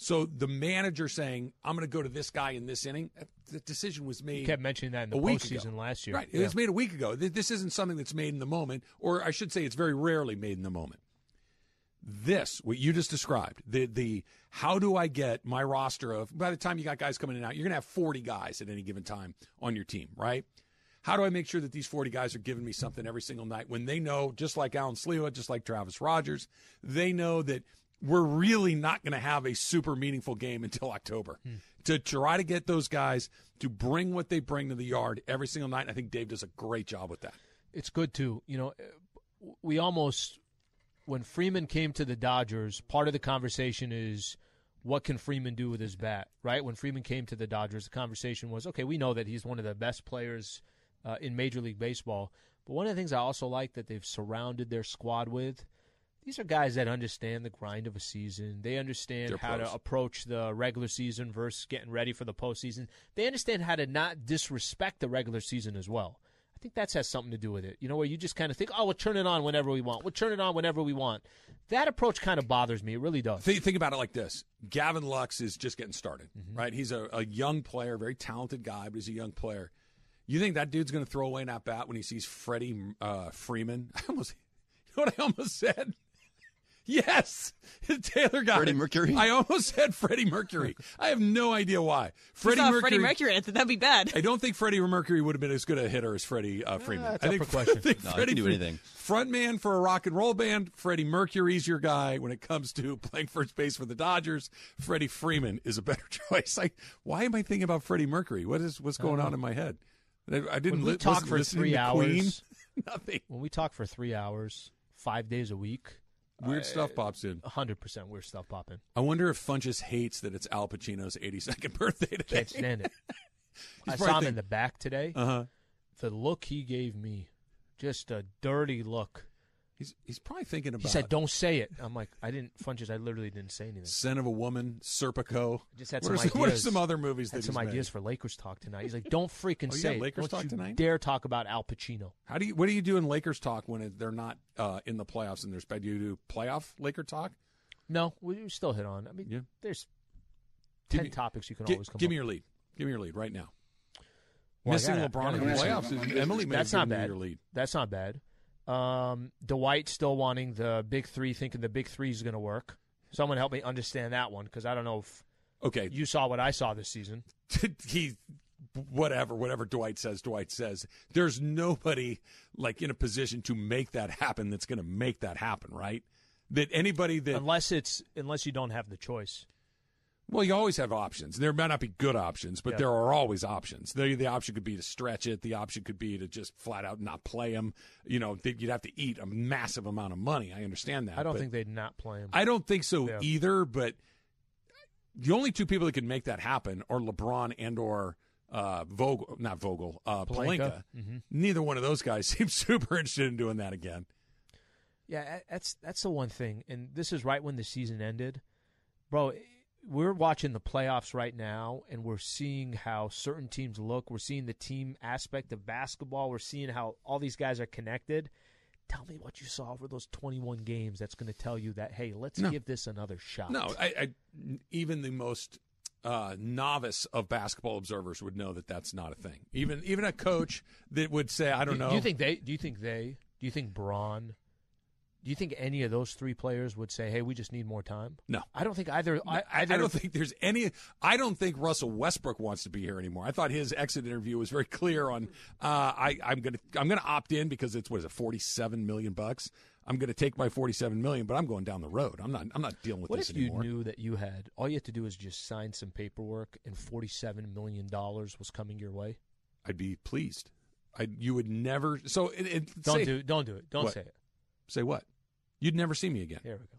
Speaker 1: So the manager saying, "I'm going to go to this guy in this inning," uh, the decision was made.
Speaker 2: You kept mentioning that in the
Speaker 1: week
Speaker 2: postseason last year.
Speaker 1: Right, it
Speaker 2: Yeah.
Speaker 1: was made a week ago. This isn't something that's made in the moment, or I should say, it's very rarely made in the moment. This, what you just described, the the how do I get my roster of? By the time you got guys coming in and out, you're going to have 40 guys at any given time on your team, right? How do I make sure that these 40 guys are giving me something every single night when they know, just like Alan Slewa, just like Travis Rodgers, they know that we're really not going to have a super meaningful game until October. Hmm. To try to get those guys to bring what they bring to the yard every single night, I think Dave does a great job with that.
Speaker 2: it's good too. You know, we almost when Freeman came to the Dodgers, part of the conversation is what can Freeman do with his bat, right? When Freeman came to the Dodgers, the conversation was, okay, we know that he's one of the best players uh, in Major League Baseball, but one of the things I also like that they've surrounded their squad with. These are guys that understand the grind of a season. They understand
Speaker 1: They're
Speaker 2: how
Speaker 1: pros.
Speaker 2: to approach the regular season versus getting ready for the postseason. They understand how to not disrespect the regular season as well. I think that has something to do with it. You know, where you just kind of think, oh, we'll turn it on whenever we want. We'll turn it on whenever we want. That approach kind of bothers me. It really does.
Speaker 1: Think, think about it like this: Gavin Lux is just getting started, right? He's a, a young player, very talented guy, but he's a young player. You think that dude's going to throw away an at bat when he sees Freddie uh, Freeman? I almost, you know what I almost said? Yes, Taylor got
Speaker 4: Freddie
Speaker 1: it.
Speaker 4: Mercury?
Speaker 1: I almost said Freddie Mercury. I have no idea why. Freddie
Speaker 3: saw
Speaker 1: Mercury.
Speaker 3: Freddie Mercury. I thought that'd be bad.
Speaker 1: I don't think Freddie Mercury would have been as good a hitter as Freddie uh, Freeman.
Speaker 2: that's
Speaker 1: I think,
Speaker 2: for question.
Speaker 1: I think
Speaker 4: No,
Speaker 1: Freddie
Speaker 4: can do anything.
Speaker 1: Front man for a rock and roll band. Freddie Mercury's your guy when it comes to playing first base for the Dodgers. Freddie Freeman is a better choice. I, why am I thinking about Freddie Mercury? What is what's going on in my head? I, I didn't
Speaker 2: When we
Speaker 1: li-
Speaker 2: talk for three hours,
Speaker 1: Nothing.
Speaker 2: when we talk for three hours, five days a week,
Speaker 1: Weird stuff pops in.
Speaker 2: hundred percent weird stuff popping.
Speaker 1: I wonder if Funches hates that it's Al Pacino's 82nd birthday today.
Speaker 2: Can't stand it. I saw him
Speaker 1: think-
Speaker 2: in the back today.
Speaker 1: Uh huh.
Speaker 2: The look he gave me, just a dirty look.
Speaker 1: He's he's probably thinking about
Speaker 2: He said, "Don't say it." I'm like, I didn't. Funches, I literally didn't say anything.
Speaker 1: Scent of a Woman, Serpico.
Speaker 2: Just had
Speaker 1: what,
Speaker 2: some
Speaker 1: some, what are some other movies
Speaker 2: Had
Speaker 1: that
Speaker 2: some
Speaker 1: he's made?
Speaker 2: ideas for Lakers talk tonight. He's like, "Don't freaking
Speaker 1: Oh,
Speaker 2: say it.
Speaker 1: Lakers
Speaker 2: Don't
Speaker 1: talk tonight?
Speaker 2: dare talk about Al Pacino."
Speaker 1: How do you? What do you do in Lakers talk when they're not uh, in the playoffs and there's bad? Do you do playoff Laker talk?
Speaker 2: No, we still hit on. I mean,
Speaker 1: Yeah.
Speaker 2: there's ten
Speaker 1: me-
Speaker 2: topics you can
Speaker 1: Gi-
Speaker 2: always come.
Speaker 1: give
Speaker 2: up
Speaker 1: me your lead. Give me your lead right now.
Speaker 2: Well, I
Speaker 1: Missing LeBron in the playoffs. is- Emily
Speaker 2: That's not bad.
Speaker 1: your lead.
Speaker 2: That's not bad. Um, Dwight still wanting the big three, thinking the big three is going to work. Someone help me understand that one because I don't know if
Speaker 1: Okay,
Speaker 2: you saw what I saw this season.
Speaker 1: he whatever whatever Dwight says Dwight says there's nobody like in a position to make that happen that's going to make that happen right that anybody that
Speaker 2: Unless it's unless you don't have the choice.
Speaker 1: Well you always have options there may not be good options but
Speaker 2: Yeah.
Speaker 1: there are always options the, the option could be to stretch it the option could be to just flat out not play him you know that you'd have to eat a massive amount of money I understand that
Speaker 2: I don't think they'd not play him.
Speaker 1: I don't think so
Speaker 2: Yeah.
Speaker 1: either but the only two people that can make that happen are LeBron and or uh, Vogel, not Vogel, uh.
Speaker 2: Pelinka. Mhm.
Speaker 1: Neither one of those guys seems super interested in doing that again.
Speaker 2: Yeah, that's that's the one thing, and this is right when the season ended, bro. We're watching the playoffs right now, and we're seeing how certain teams look. We're seeing the team aspect of basketball. We're seeing how all these guys are connected. Tell me what you saw over those 21 games. That's going to tell you that hey, let's
Speaker 1: No.
Speaker 2: give this another shot.
Speaker 1: No, I, I even the most uh, novice of basketball observers would know that that's not a thing. Even even a coach that would say, I don't
Speaker 2: do,
Speaker 1: know.
Speaker 2: Do you think they? Do you think they? Do you think Bron? Do you think any of those three players would say, "Hey, we just need more time"?
Speaker 1: No.
Speaker 2: I don't think either. I,
Speaker 1: I, I don't think there's any. I don't think Russell Westbrook wants to be here anymore. I thought his exit interview was very clear on. Uh, I, I'm gonna I'm gonna opt in because it's what is it 47 million bucks. I'm gonna take my 47 million, but I'm going down the road. I'm not I'm not dealing with
Speaker 2: What
Speaker 1: this
Speaker 2: if
Speaker 1: anymore.
Speaker 2: you knew that you had all you had to do is just sign some paperwork and forty-seven million dollars was coming your way?
Speaker 1: I'd be pleased. I you would never. So it, it,
Speaker 2: Don't
Speaker 1: say,
Speaker 2: do don't do it. Don't
Speaker 1: What?
Speaker 2: say it.
Speaker 1: say what? You'd never see me again.
Speaker 2: Here we go.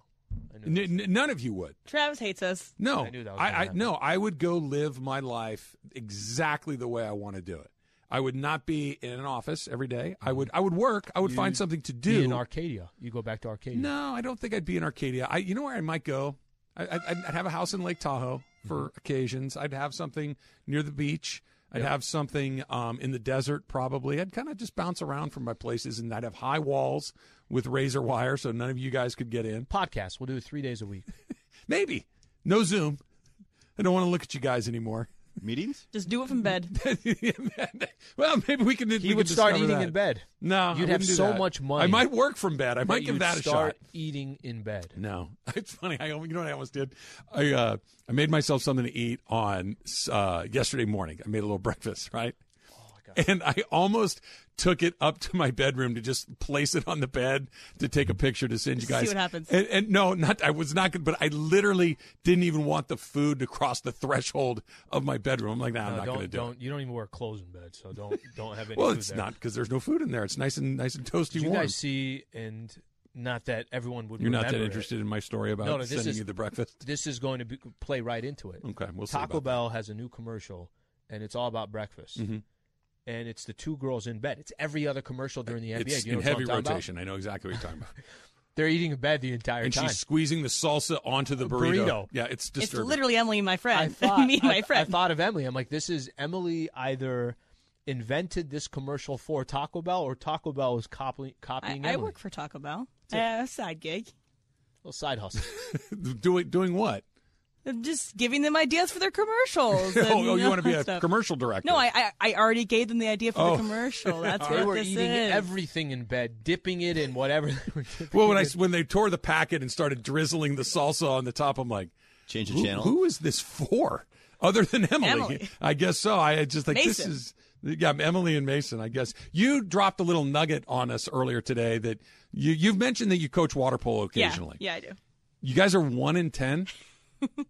Speaker 2: I knew
Speaker 1: N- n- none of you would.
Speaker 3: Travis hates us.
Speaker 1: No,
Speaker 2: I knew that was
Speaker 1: I, I no, I would go live my life exactly the way I want to do it. I would not be in an office every day. I would I would work. I would find
Speaker 2: You'd
Speaker 1: something to
Speaker 2: Be
Speaker 1: do.
Speaker 2: in Arcadia. You go back to Arcadia.
Speaker 1: no, I don't think I'd be in Arcadia. I you know where I might go? I, I, I'd have a house in Lake Tahoe for
Speaker 2: Mm-hmm.
Speaker 1: occasions. I'd have something near the beach. I'd have something um, in the desert, probably. I'd kind of just bounce around from my places, and I'd have high walls with razor wire, so none of you guys could get in.
Speaker 2: Podcast. We'll do it three days a week.
Speaker 1: Maybe no Zoom. I don't want to look at you guys anymore.
Speaker 4: Meetings?
Speaker 3: Just do it from bed.
Speaker 1: well, maybe we can.
Speaker 2: He
Speaker 1: we
Speaker 2: would
Speaker 1: can
Speaker 2: start eating
Speaker 1: that.
Speaker 2: in bed.
Speaker 1: No,
Speaker 2: You'd
Speaker 1: wouldn't
Speaker 2: have
Speaker 1: do
Speaker 2: so
Speaker 1: that.
Speaker 2: much money.
Speaker 1: I might work from bed. I might give
Speaker 2: you'd
Speaker 1: that a
Speaker 2: start
Speaker 1: shot.
Speaker 2: eating in bed.
Speaker 1: No, it's funny. I you know what I almost did? I uh, I made myself something to eat on uh, yesterday morning. I made a little breakfast, right? And I almost took it up to my bedroom to just place it on the bed to take a picture to send you guys.
Speaker 3: See
Speaker 1: guys.
Speaker 3: what happens.
Speaker 1: And, and no, not I was not good, but I literally didn't even want the food to cross the threshold of my bedroom. I'm like, nah, I'm not going to do it.
Speaker 2: don't, You don't even wear clothes in bed, so don't don't have any
Speaker 1: Well,
Speaker 2: food
Speaker 1: it's
Speaker 2: there.
Speaker 1: not because there's no food in there. It's nice and nice and toasty
Speaker 2: Did you
Speaker 1: warm.
Speaker 2: guys see, and not that everyone would
Speaker 1: You're not that
Speaker 2: remember it.
Speaker 1: interested in my story about
Speaker 2: No, no, this
Speaker 1: sending
Speaker 2: is-
Speaker 1: you the breakfast.
Speaker 2: This is going to be, play right into it.
Speaker 1: Okay, we'll see
Speaker 2: Taco
Speaker 1: about that.
Speaker 2: Bell has a new commercial, and it's all about breakfast.
Speaker 1: Mhm.
Speaker 2: And it's the two girls in bed. It's every other commercial during the NBA.
Speaker 1: It's
Speaker 2: you know
Speaker 1: in
Speaker 2: what I'm
Speaker 1: heavy
Speaker 2: talking about?
Speaker 1: rotation. I know exactly what you're talking about.
Speaker 2: They're eating in bed the entire
Speaker 1: and
Speaker 2: time.
Speaker 1: And she's squeezing the salsa onto the burrito.
Speaker 2: burrito.
Speaker 1: Yeah, it's
Speaker 3: It's literally Emily, my
Speaker 2: I
Speaker 3: friend.
Speaker 2: thought,
Speaker 3: Me and my
Speaker 2: I,
Speaker 3: friend.
Speaker 2: I thought of Emily. I'm like, this is Emily either invented this commercial for Taco Bell or Taco Bell is copying,
Speaker 3: I,
Speaker 2: copying
Speaker 3: I
Speaker 2: Emily.
Speaker 3: work for Taco Bell. Uh, a side gig.
Speaker 2: A little side hustle.
Speaker 1: doing doing what?
Speaker 3: I'm just giving them ideas for their commercials.
Speaker 1: oh,
Speaker 3: and,
Speaker 1: oh, you want to be a
Speaker 3: stuff.
Speaker 1: commercial director?
Speaker 3: No, I, I I already gave them the idea for
Speaker 1: Oh.
Speaker 3: the commercial. That's what
Speaker 2: they
Speaker 3: what
Speaker 2: were
Speaker 3: this
Speaker 2: eating
Speaker 3: is.
Speaker 2: everything in bed, dipping it in whatever. They were dipping
Speaker 1: Well, when I
Speaker 2: it in.
Speaker 1: when they tore the packet and started drizzling the salsa on the top, I'm like,
Speaker 4: Change the
Speaker 1: who,
Speaker 4: channel.
Speaker 1: who is this for? Other than Emily,
Speaker 3: Emily.
Speaker 1: I guess so. I just like this is yeah, Emily and Mason. I guess you dropped a little nugget on us earlier today that you you've mentioned that you coach water polo
Speaker 3: yeah,
Speaker 1: occasionally.
Speaker 3: yeah, I do.
Speaker 1: You guys are one in ten.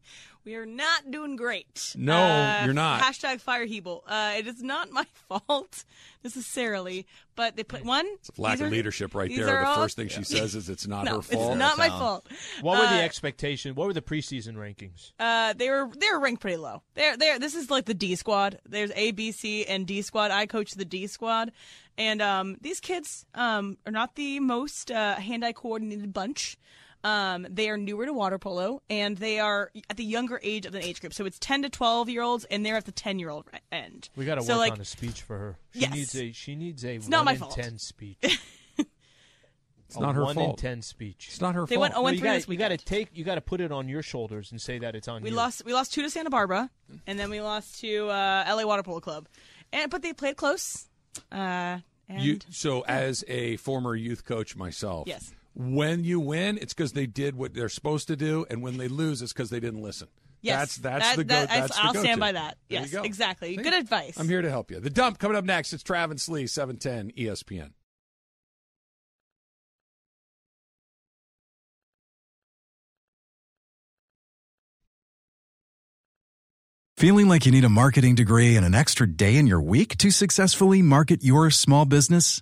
Speaker 3: We are not doing great.
Speaker 1: No,
Speaker 3: Uh,
Speaker 1: you're not.
Speaker 3: Hashtag fire Hebel. Uh, it is not my fault necessarily, but they put one.
Speaker 1: It's a lack of
Speaker 3: are-
Speaker 1: leadership right there. The
Speaker 3: all-
Speaker 1: first thing she says is it's not
Speaker 3: no,
Speaker 1: her fault.
Speaker 3: It's not my fault.
Speaker 2: what were the
Speaker 3: uh,
Speaker 2: expectations? What were the preseason rankings?
Speaker 3: Uh, they were they were ranked pretty low. They're they this is like the D squad. There's A, B, C, and D squad. I coach the D squad, and um, these kids um are not the most uh, hand-eye coordinated bunch. Um, they are newer to water polo, and they are at the younger age of the age group. So it's ten to twelve year olds, and they're at the ten year old end.
Speaker 2: We got to
Speaker 3: so
Speaker 2: work
Speaker 3: like,
Speaker 2: on a speech for her. She
Speaker 3: Yes.
Speaker 2: needs a she needs a
Speaker 3: not
Speaker 2: one
Speaker 3: my
Speaker 2: in
Speaker 3: fault.
Speaker 2: ten speech.
Speaker 1: It's not her
Speaker 2: one
Speaker 1: fault.
Speaker 2: in ten speech.
Speaker 1: It's not her
Speaker 3: They
Speaker 1: fault.
Speaker 3: went 0
Speaker 2: Well,
Speaker 3: and 3
Speaker 2: got
Speaker 3: this
Speaker 2: you got to take you got to put it on your shoulders and say that it's on
Speaker 3: We
Speaker 2: you.
Speaker 3: lost we lost two to Santa Barbara, and then we lost to uh, LA Water Polo Club, and but they played close. Uh, and
Speaker 1: You, so, as a former youth coach myself,
Speaker 3: Yes.
Speaker 1: When you win, it's because they did what they're supposed to do, and when they lose, it's because they didn't listen.
Speaker 3: Yes,
Speaker 1: that's that's
Speaker 3: that-
Speaker 1: the go.
Speaker 3: that- I-
Speaker 1: that's the
Speaker 3: I'll
Speaker 1: go-to.
Speaker 3: stand by that.
Speaker 1: There
Speaker 3: Yes,
Speaker 1: go.
Speaker 3: exactly.
Speaker 1: See?
Speaker 3: Good advice.
Speaker 1: I'm here to help you. The dump coming up next. It's Travis Lee, seven ten ESPN.
Speaker 6: Feeling like you need a marketing degree and an extra day in your week to successfully market your small business?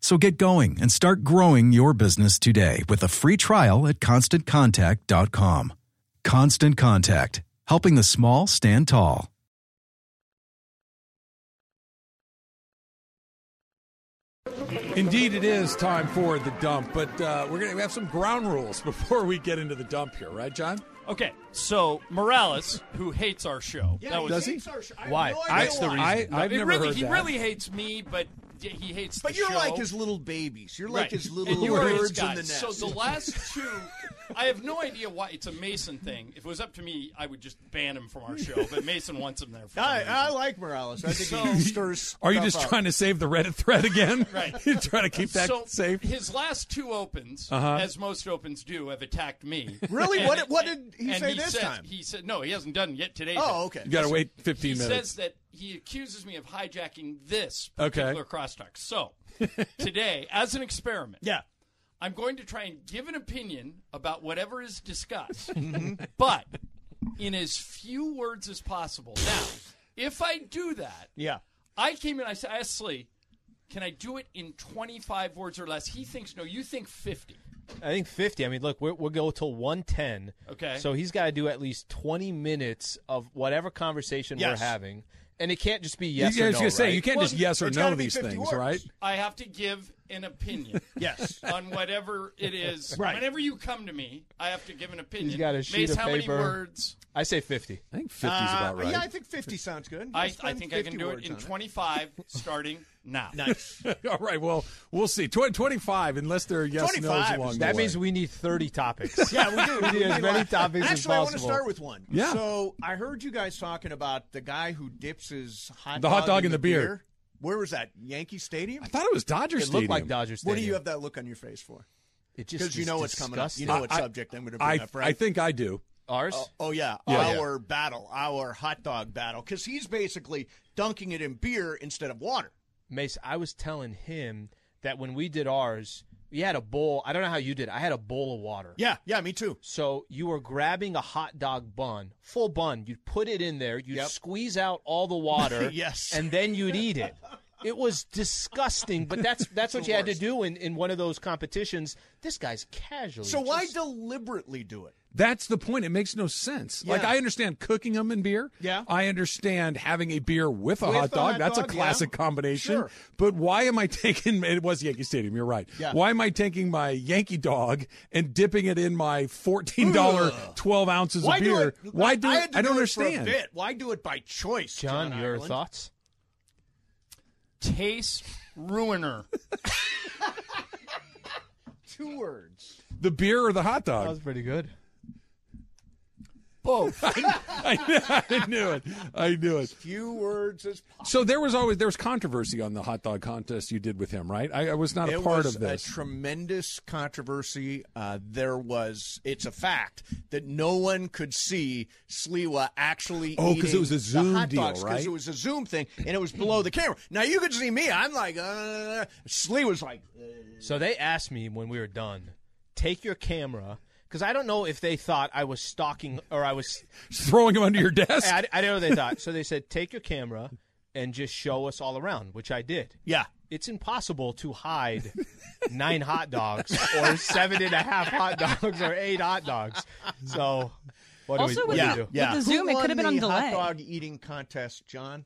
Speaker 6: So get going and start growing your business today with a free trial at constantcontact.com. Constant Contact, helping the small stand tall.
Speaker 1: Indeed, it is time for the dump, but uh, we're going to have some ground rules before we get into the dump here, right, John?
Speaker 7: Okay, so Morales, who hates our show, that was
Speaker 1: Does he?
Speaker 2: Why?
Speaker 1: I-
Speaker 2: What's the reason?
Speaker 1: I, I've
Speaker 7: it
Speaker 1: never
Speaker 7: really,
Speaker 1: heard
Speaker 7: he
Speaker 1: that.
Speaker 7: really hates me, but he hates.
Speaker 8: But
Speaker 7: the
Speaker 8: you're
Speaker 7: show.
Speaker 8: like his little babies. You're like
Speaker 7: Right.
Speaker 8: his
Speaker 7: And
Speaker 8: little
Speaker 7: you are his
Speaker 8: birds in the nest.
Speaker 7: So the last two, I have no idea why it's a Mason thing. If it was up to me, I would just ban him from our show. But Mason wants him there. For
Speaker 8: I. I like Morales. I think
Speaker 7: So-
Speaker 8: he stirs.
Speaker 1: Are you just
Speaker 8: up.
Speaker 1: trying to save the Reddit thread again?
Speaker 7: Right.
Speaker 1: You're trying to keep that
Speaker 7: so
Speaker 1: safe?
Speaker 7: His last two opens,
Speaker 1: Uh-huh.
Speaker 7: as most opens do, have attacked me.
Speaker 8: Really?
Speaker 7: And-
Speaker 8: What- what did he
Speaker 7: and
Speaker 8: say this
Speaker 7: said-
Speaker 8: time?
Speaker 7: He said no. He hasn't done it yet today.
Speaker 8: Oh, okay.
Speaker 1: You got to wait 15
Speaker 7: he
Speaker 1: minutes.
Speaker 7: says that he accuses me of hijacking this
Speaker 1: Okay.
Speaker 7: particular crosstalk. So today, as an experiment,
Speaker 8: Yeah.
Speaker 7: I'm going to try and give an opinion about whatever is discussed,
Speaker 8: Mm-hmm.
Speaker 7: but in as few words as possible. Now, If I do that,
Speaker 8: Yeah.
Speaker 7: I came in. I said, I asked Slee, "Can I do it in 25 words or less?" He thinks no. You think 50.
Speaker 2: I think 50. I mean, look, we're, we'll go till 110.
Speaker 7: Okay.
Speaker 2: So he's got to do at least 20 minutes of whatever conversation
Speaker 8: Yes.
Speaker 2: we're having. And it can't just be yes
Speaker 1: you,
Speaker 2: or
Speaker 1: I
Speaker 2: no.
Speaker 1: was gonna say
Speaker 2: right?
Speaker 1: you can't
Speaker 8: Well,
Speaker 1: just yes or no these things,
Speaker 8: words.
Speaker 1: right?
Speaker 7: I have to give an opinion.
Speaker 8: Yes.
Speaker 7: on whatever it is.
Speaker 8: Right.
Speaker 7: Whenever you come to me, I have to give an opinion.
Speaker 2: You got a sheet
Speaker 7: Mace,
Speaker 2: of
Speaker 7: how
Speaker 2: paper.
Speaker 7: many words?
Speaker 2: I say 50.
Speaker 1: I think 50 is
Speaker 8: Uh,
Speaker 1: about right.
Speaker 8: Yeah, I think 50 sounds good.
Speaker 7: I,
Speaker 8: Let's
Speaker 7: I
Speaker 8: spend
Speaker 7: think I can do it
Speaker 8: words
Speaker 7: in
Speaker 8: on
Speaker 7: 25, starting now.
Speaker 8: Nice.
Speaker 1: All right. Well, we'll see. Tw- 25, unless there are yes no's
Speaker 8: 25
Speaker 1: along
Speaker 8: is-
Speaker 1: the
Speaker 2: That
Speaker 1: way.
Speaker 2: means we need 30 topics.
Speaker 8: Yeah, we do.
Speaker 2: We need as many topics as
Speaker 8: Actually, I want to
Speaker 2: possible.
Speaker 8: start with one.
Speaker 1: Yeah.
Speaker 8: So I heard you guys talking about the guy who dips his hot
Speaker 1: The
Speaker 8: dog
Speaker 1: hot dog in the beer.
Speaker 8: Beer. Where was that? Yankee Stadium?
Speaker 1: I thought it was Dodger
Speaker 2: It
Speaker 1: Stadium.
Speaker 2: looked like Dodger Stadium.
Speaker 8: What do you have that look on your face for?
Speaker 2: It just
Speaker 8: Because you
Speaker 2: is
Speaker 8: know what's coming up. You know what
Speaker 1: I-
Speaker 8: subject I'm going to bring
Speaker 1: I,
Speaker 8: up, right?
Speaker 1: I think I do.
Speaker 2: Ours?
Speaker 8: Oh, oh yeah,
Speaker 1: Yeah.
Speaker 8: our battle, our hot dog battle, because he's basically dunking it in beer instead of water.
Speaker 2: Mace, I was telling him that when we did ours, we had a bowl. I don't know how you did. I had a bowl of water.
Speaker 8: Yeah, yeah, me too.
Speaker 2: So you were grabbing a hot dog bun, full bun. You'd put it in there. You'd
Speaker 8: Yep.
Speaker 2: squeeze out all the water.
Speaker 8: Yes.
Speaker 2: And then you'd eat it. It was disgusting, but that's that's what
Speaker 8: the
Speaker 2: you had to do in, in one of those competitions. This guy's casually.
Speaker 8: So why
Speaker 2: just-
Speaker 8: deliberately do it?
Speaker 1: That's the point. It makes no sense. Like I understand cooking them in beer.
Speaker 8: Yeah.
Speaker 1: I understand having a beer with a
Speaker 8: With
Speaker 1: hot
Speaker 8: a
Speaker 1: dog.
Speaker 8: hot
Speaker 1: That's a classic
Speaker 8: yeah.
Speaker 1: combination.
Speaker 8: Sure.
Speaker 1: But why am I taking? It was Yankee Stadium. You're right.
Speaker 8: Yeah.
Speaker 1: Why am I taking my Yankee dog and dipping it in my fourteen dollar twelve ounces
Speaker 8: Why
Speaker 1: of
Speaker 8: do
Speaker 1: beer?
Speaker 8: it?
Speaker 1: Why do
Speaker 8: I
Speaker 1: it?
Speaker 8: had to
Speaker 1: I don't
Speaker 8: do it for a
Speaker 1: understand.
Speaker 8: bit. Why do it by choice,
Speaker 2: John,
Speaker 8: John
Speaker 2: your
Speaker 8: Ireland?
Speaker 2: thoughts?
Speaker 7: Taste ruiner.
Speaker 8: Two words.
Speaker 1: The beer or the hot dog?
Speaker 2: That
Speaker 1: dog?
Speaker 2: was pretty good.
Speaker 7: Both.
Speaker 1: I, I knew it. I knew it.
Speaker 8: Few words as possible.
Speaker 1: So there was always there was controversy on the hot dog contest you did with him, right? I, I was not a
Speaker 8: It
Speaker 1: part
Speaker 8: was
Speaker 1: of this.
Speaker 8: a tremendous controversy. Uh, there was, it's a fact that no one could see Sliwa actually
Speaker 1: Oh, 'cause it was a Zoom deal,
Speaker 8: dogs,
Speaker 1: right?
Speaker 8: it was a Zoom thing, and it was below the camera. Now you could see me. I'm like, uh, Sliwa's like, uh,
Speaker 2: So they asked me when we were done, take your camera, because I don't know if they thought I was stalking or I was.
Speaker 1: Throwing them under your desk.
Speaker 2: I, I don't know what they thought. So they said, take your camera and just show us all around, which I did.
Speaker 8: yeah.
Speaker 2: It's impossible to hide nine hot dogs or seven and a half hot dogs or eight hot dogs. So what
Speaker 3: Also
Speaker 2: do we, what
Speaker 3: with
Speaker 2: do
Speaker 8: Yeah,
Speaker 2: we do?
Speaker 8: yeah.
Speaker 3: the
Speaker 8: Who
Speaker 3: Zoom, it could have been on
Speaker 8: the
Speaker 3: delay.
Speaker 8: Hot dog eating contest, John.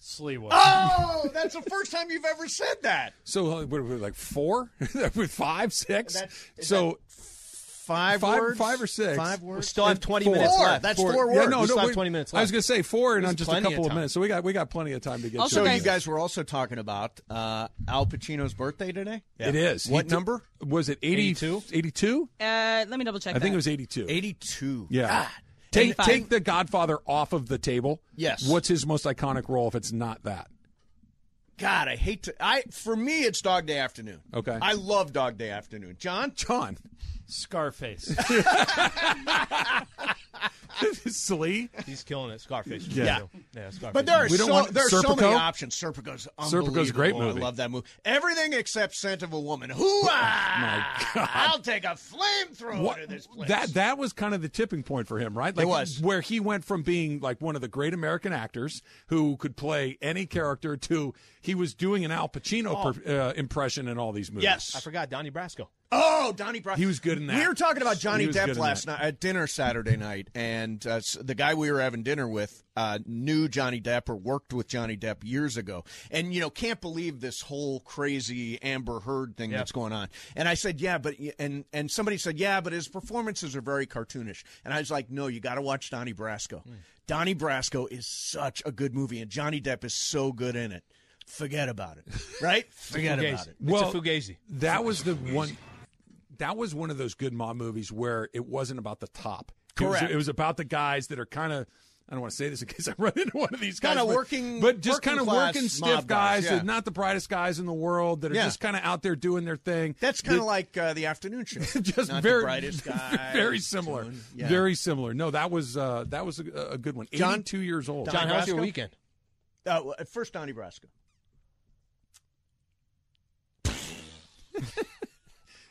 Speaker 7: Sleewa.
Speaker 8: Oh, that's the first time you've ever said that.
Speaker 1: So uh, what, what, like four, with five, six.
Speaker 8: That's- is
Speaker 1: so
Speaker 8: Five,
Speaker 1: Five-
Speaker 8: words,
Speaker 1: five or six.
Speaker 8: Five
Speaker 2: We still have 20 minutes left.
Speaker 8: That's
Speaker 1: four,
Speaker 8: four
Speaker 1: Yeah,
Speaker 8: words.
Speaker 1: no,
Speaker 2: We
Speaker 1: no.
Speaker 2: have
Speaker 1: we-
Speaker 2: 20 minutes
Speaker 1: I was going to say four and on just a
Speaker 2: plenty of
Speaker 1: couple of minutes. So we got we got plenty of time to get.
Speaker 3: Also,
Speaker 1: to
Speaker 8: So
Speaker 1: this.
Speaker 8: you guys were also talking about uh, Al Pacino's birthday today.
Speaker 1: It is.
Speaker 8: What
Speaker 1: He
Speaker 8: number?
Speaker 1: was it? 80,
Speaker 2: 82?
Speaker 1: 82?
Speaker 3: Uh, let me double check.
Speaker 1: I think it was eighty-two.
Speaker 8: Eighty-two.
Speaker 1: Yeah.
Speaker 8: God.
Speaker 1: Take take the Godfather off of the table.
Speaker 8: Yes.
Speaker 1: What's his most iconic role if it's not that?
Speaker 8: God, I hate to. I for me, it's Dog Day Afternoon.
Speaker 1: Okay.
Speaker 8: I love Dog Day Afternoon. John.
Speaker 1: John.
Speaker 7: Scarface.
Speaker 1: Slee.
Speaker 2: He's killing it. Scarface.
Speaker 8: Yeah.
Speaker 2: Yeah, Scarface.
Speaker 8: But there are
Speaker 1: We don't
Speaker 8: so
Speaker 1: want
Speaker 8: there's so
Speaker 1: Serpico?
Speaker 8: many options. Serpico's unbelievable.
Speaker 1: Serpico's a great
Speaker 8: unbelievable.
Speaker 1: movie.
Speaker 8: I love that movie. Everything except Scent of a Woman. Hooah!
Speaker 1: God.
Speaker 8: I'll take a flamethrower
Speaker 1: What-
Speaker 8: to this place.
Speaker 1: That that was kind of the tipping point for him, right? Like,
Speaker 8: was.
Speaker 1: where he went from being like one of the great American actors who could play any character to he was doing an Al Pacino per, uh, impression in all these movies.
Speaker 8: yes.
Speaker 2: I forgot Donnie Brasco.
Speaker 8: Oh, Donnie Brasco.
Speaker 1: He was good in that.
Speaker 8: We were talking about Johnny Depp last night at dinner Saturday night, and uh, s- the guy we were having dinner with uh, knew Johnny Depp or worked with Johnny Depp years ago, and you know can't believe this whole crazy Amber Heard thing that's going on. And I said, yeah, but and and somebody said, yeah, but his performances are very cartoonish, and I was like, no, you got to watch Donnie Brasco. Donnie Brasco is such a good movie, and Johnny Depp is so good in it. Forget about it, right? Forget about
Speaker 2: Fugazi.
Speaker 8: it.
Speaker 1: Well,
Speaker 2: it's a Fugazi.
Speaker 1: That was the one. That was one of those good mob movies where it wasn't about the top. It was-
Speaker 8: Correct.
Speaker 1: It was, about the guys that are kind of. I don't want to say this in case I run into one of these guys.
Speaker 8: Kinda working-
Speaker 1: but just kind of working stiff
Speaker 8: guys,
Speaker 1: guys,
Speaker 8: yeah.
Speaker 1: that are not the brightest guys in the world that are
Speaker 8: Yeah.
Speaker 1: just kind of out there doing their thing.
Speaker 8: That's kind of like uh, the afternoon show.
Speaker 1: just
Speaker 8: Not
Speaker 1: very
Speaker 8: the brightest guy.
Speaker 1: very similar,
Speaker 8: yeah.
Speaker 1: very similar. No, that was uh, that was a, a good one.
Speaker 8: John-
Speaker 1: two years old.
Speaker 2: John, how's your
Speaker 8: Brasco?
Speaker 2: weekend?
Speaker 8: Uh, first, Donnie Brasco.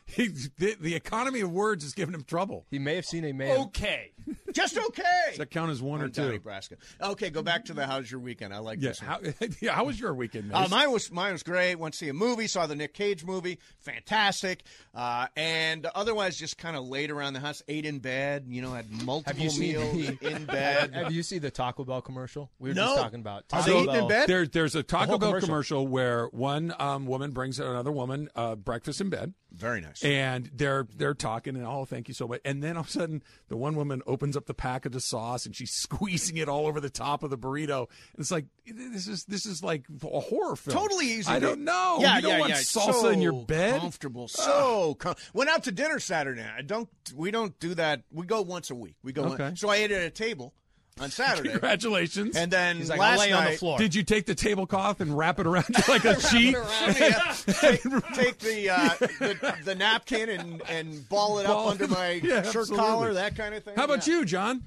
Speaker 1: He, the, the economy of words is giving him trouble.
Speaker 2: He may have seen a man.
Speaker 7: Okay.
Speaker 8: Just okay.
Speaker 1: Does that count as one or
Speaker 8: On Donnie
Speaker 1: two?
Speaker 8: Nebraska. Okay, go back to the how's your weekend. I like
Speaker 1: Yeah.
Speaker 8: this. one.
Speaker 1: How, yeah. How was your weekend,
Speaker 8: Uh, mine was mine was great. Went to see a movie, saw the Nick Cage movie, fantastic. Uh, and otherwise, just kind of laid around the house, ate in bed. You know, had multiple
Speaker 2: Have you seen
Speaker 8: meals
Speaker 2: the-
Speaker 8: in bed.
Speaker 2: Have you seen the Taco Bell commercial? We were
Speaker 8: No.
Speaker 2: just talking about
Speaker 8: Are
Speaker 2: Taco
Speaker 8: they eating in
Speaker 2: Bell.
Speaker 8: bed?
Speaker 1: There, there's a Taco
Speaker 2: whole
Speaker 1: Bell
Speaker 2: commercial.
Speaker 1: commercial. where one um, woman brings another woman uh, breakfast in bed,
Speaker 8: Very nice.
Speaker 1: And they're they're talking and oh thank you so much, and then all of a sudden the one woman opens up the package of sauce and she's squeezing it all over the top of the burrito, and it's like this is this is like a horror film.
Speaker 8: Totally easy.
Speaker 1: I don't know.
Speaker 8: Yeah,
Speaker 1: you don't
Speaker 8: yeah,
Speaker 1: want
Speaker 8: yeah.
Speaker 1: salsa
Speaker 8: so
Speaker 1: in your bed.
Speaker 8: Comfortable. So com- went out to dinner Saturday. I don't. We don't do that. We go once a week. We go.
Speaker 1: Okay.
Speaker 8: One, so I ate at a table on Saturday,
Speaker 1: Congratulations.
Speaker 8: and then
Speaker 2: He's like,
Speaker 8: last
Speaker 2: I'll lay
Speaker 8: night,
Speaker 2: on the floor.
Speaker 1: did you take the tablecloth and wrap it around you like a sheet?
Speaker 8: Yeah, take, take the, uh, the the napkin and, and ball it
Speaker 1: Ball-
Speaker 8: up under my
Speaker 1: Yeah,
Speaker 8: shirt
Speaker 1: absolutely.
Speaker 8: collar, that kind of thing.
Speaker 1: How about
Speaker 8: Yeah.
Speaker 1: you, John?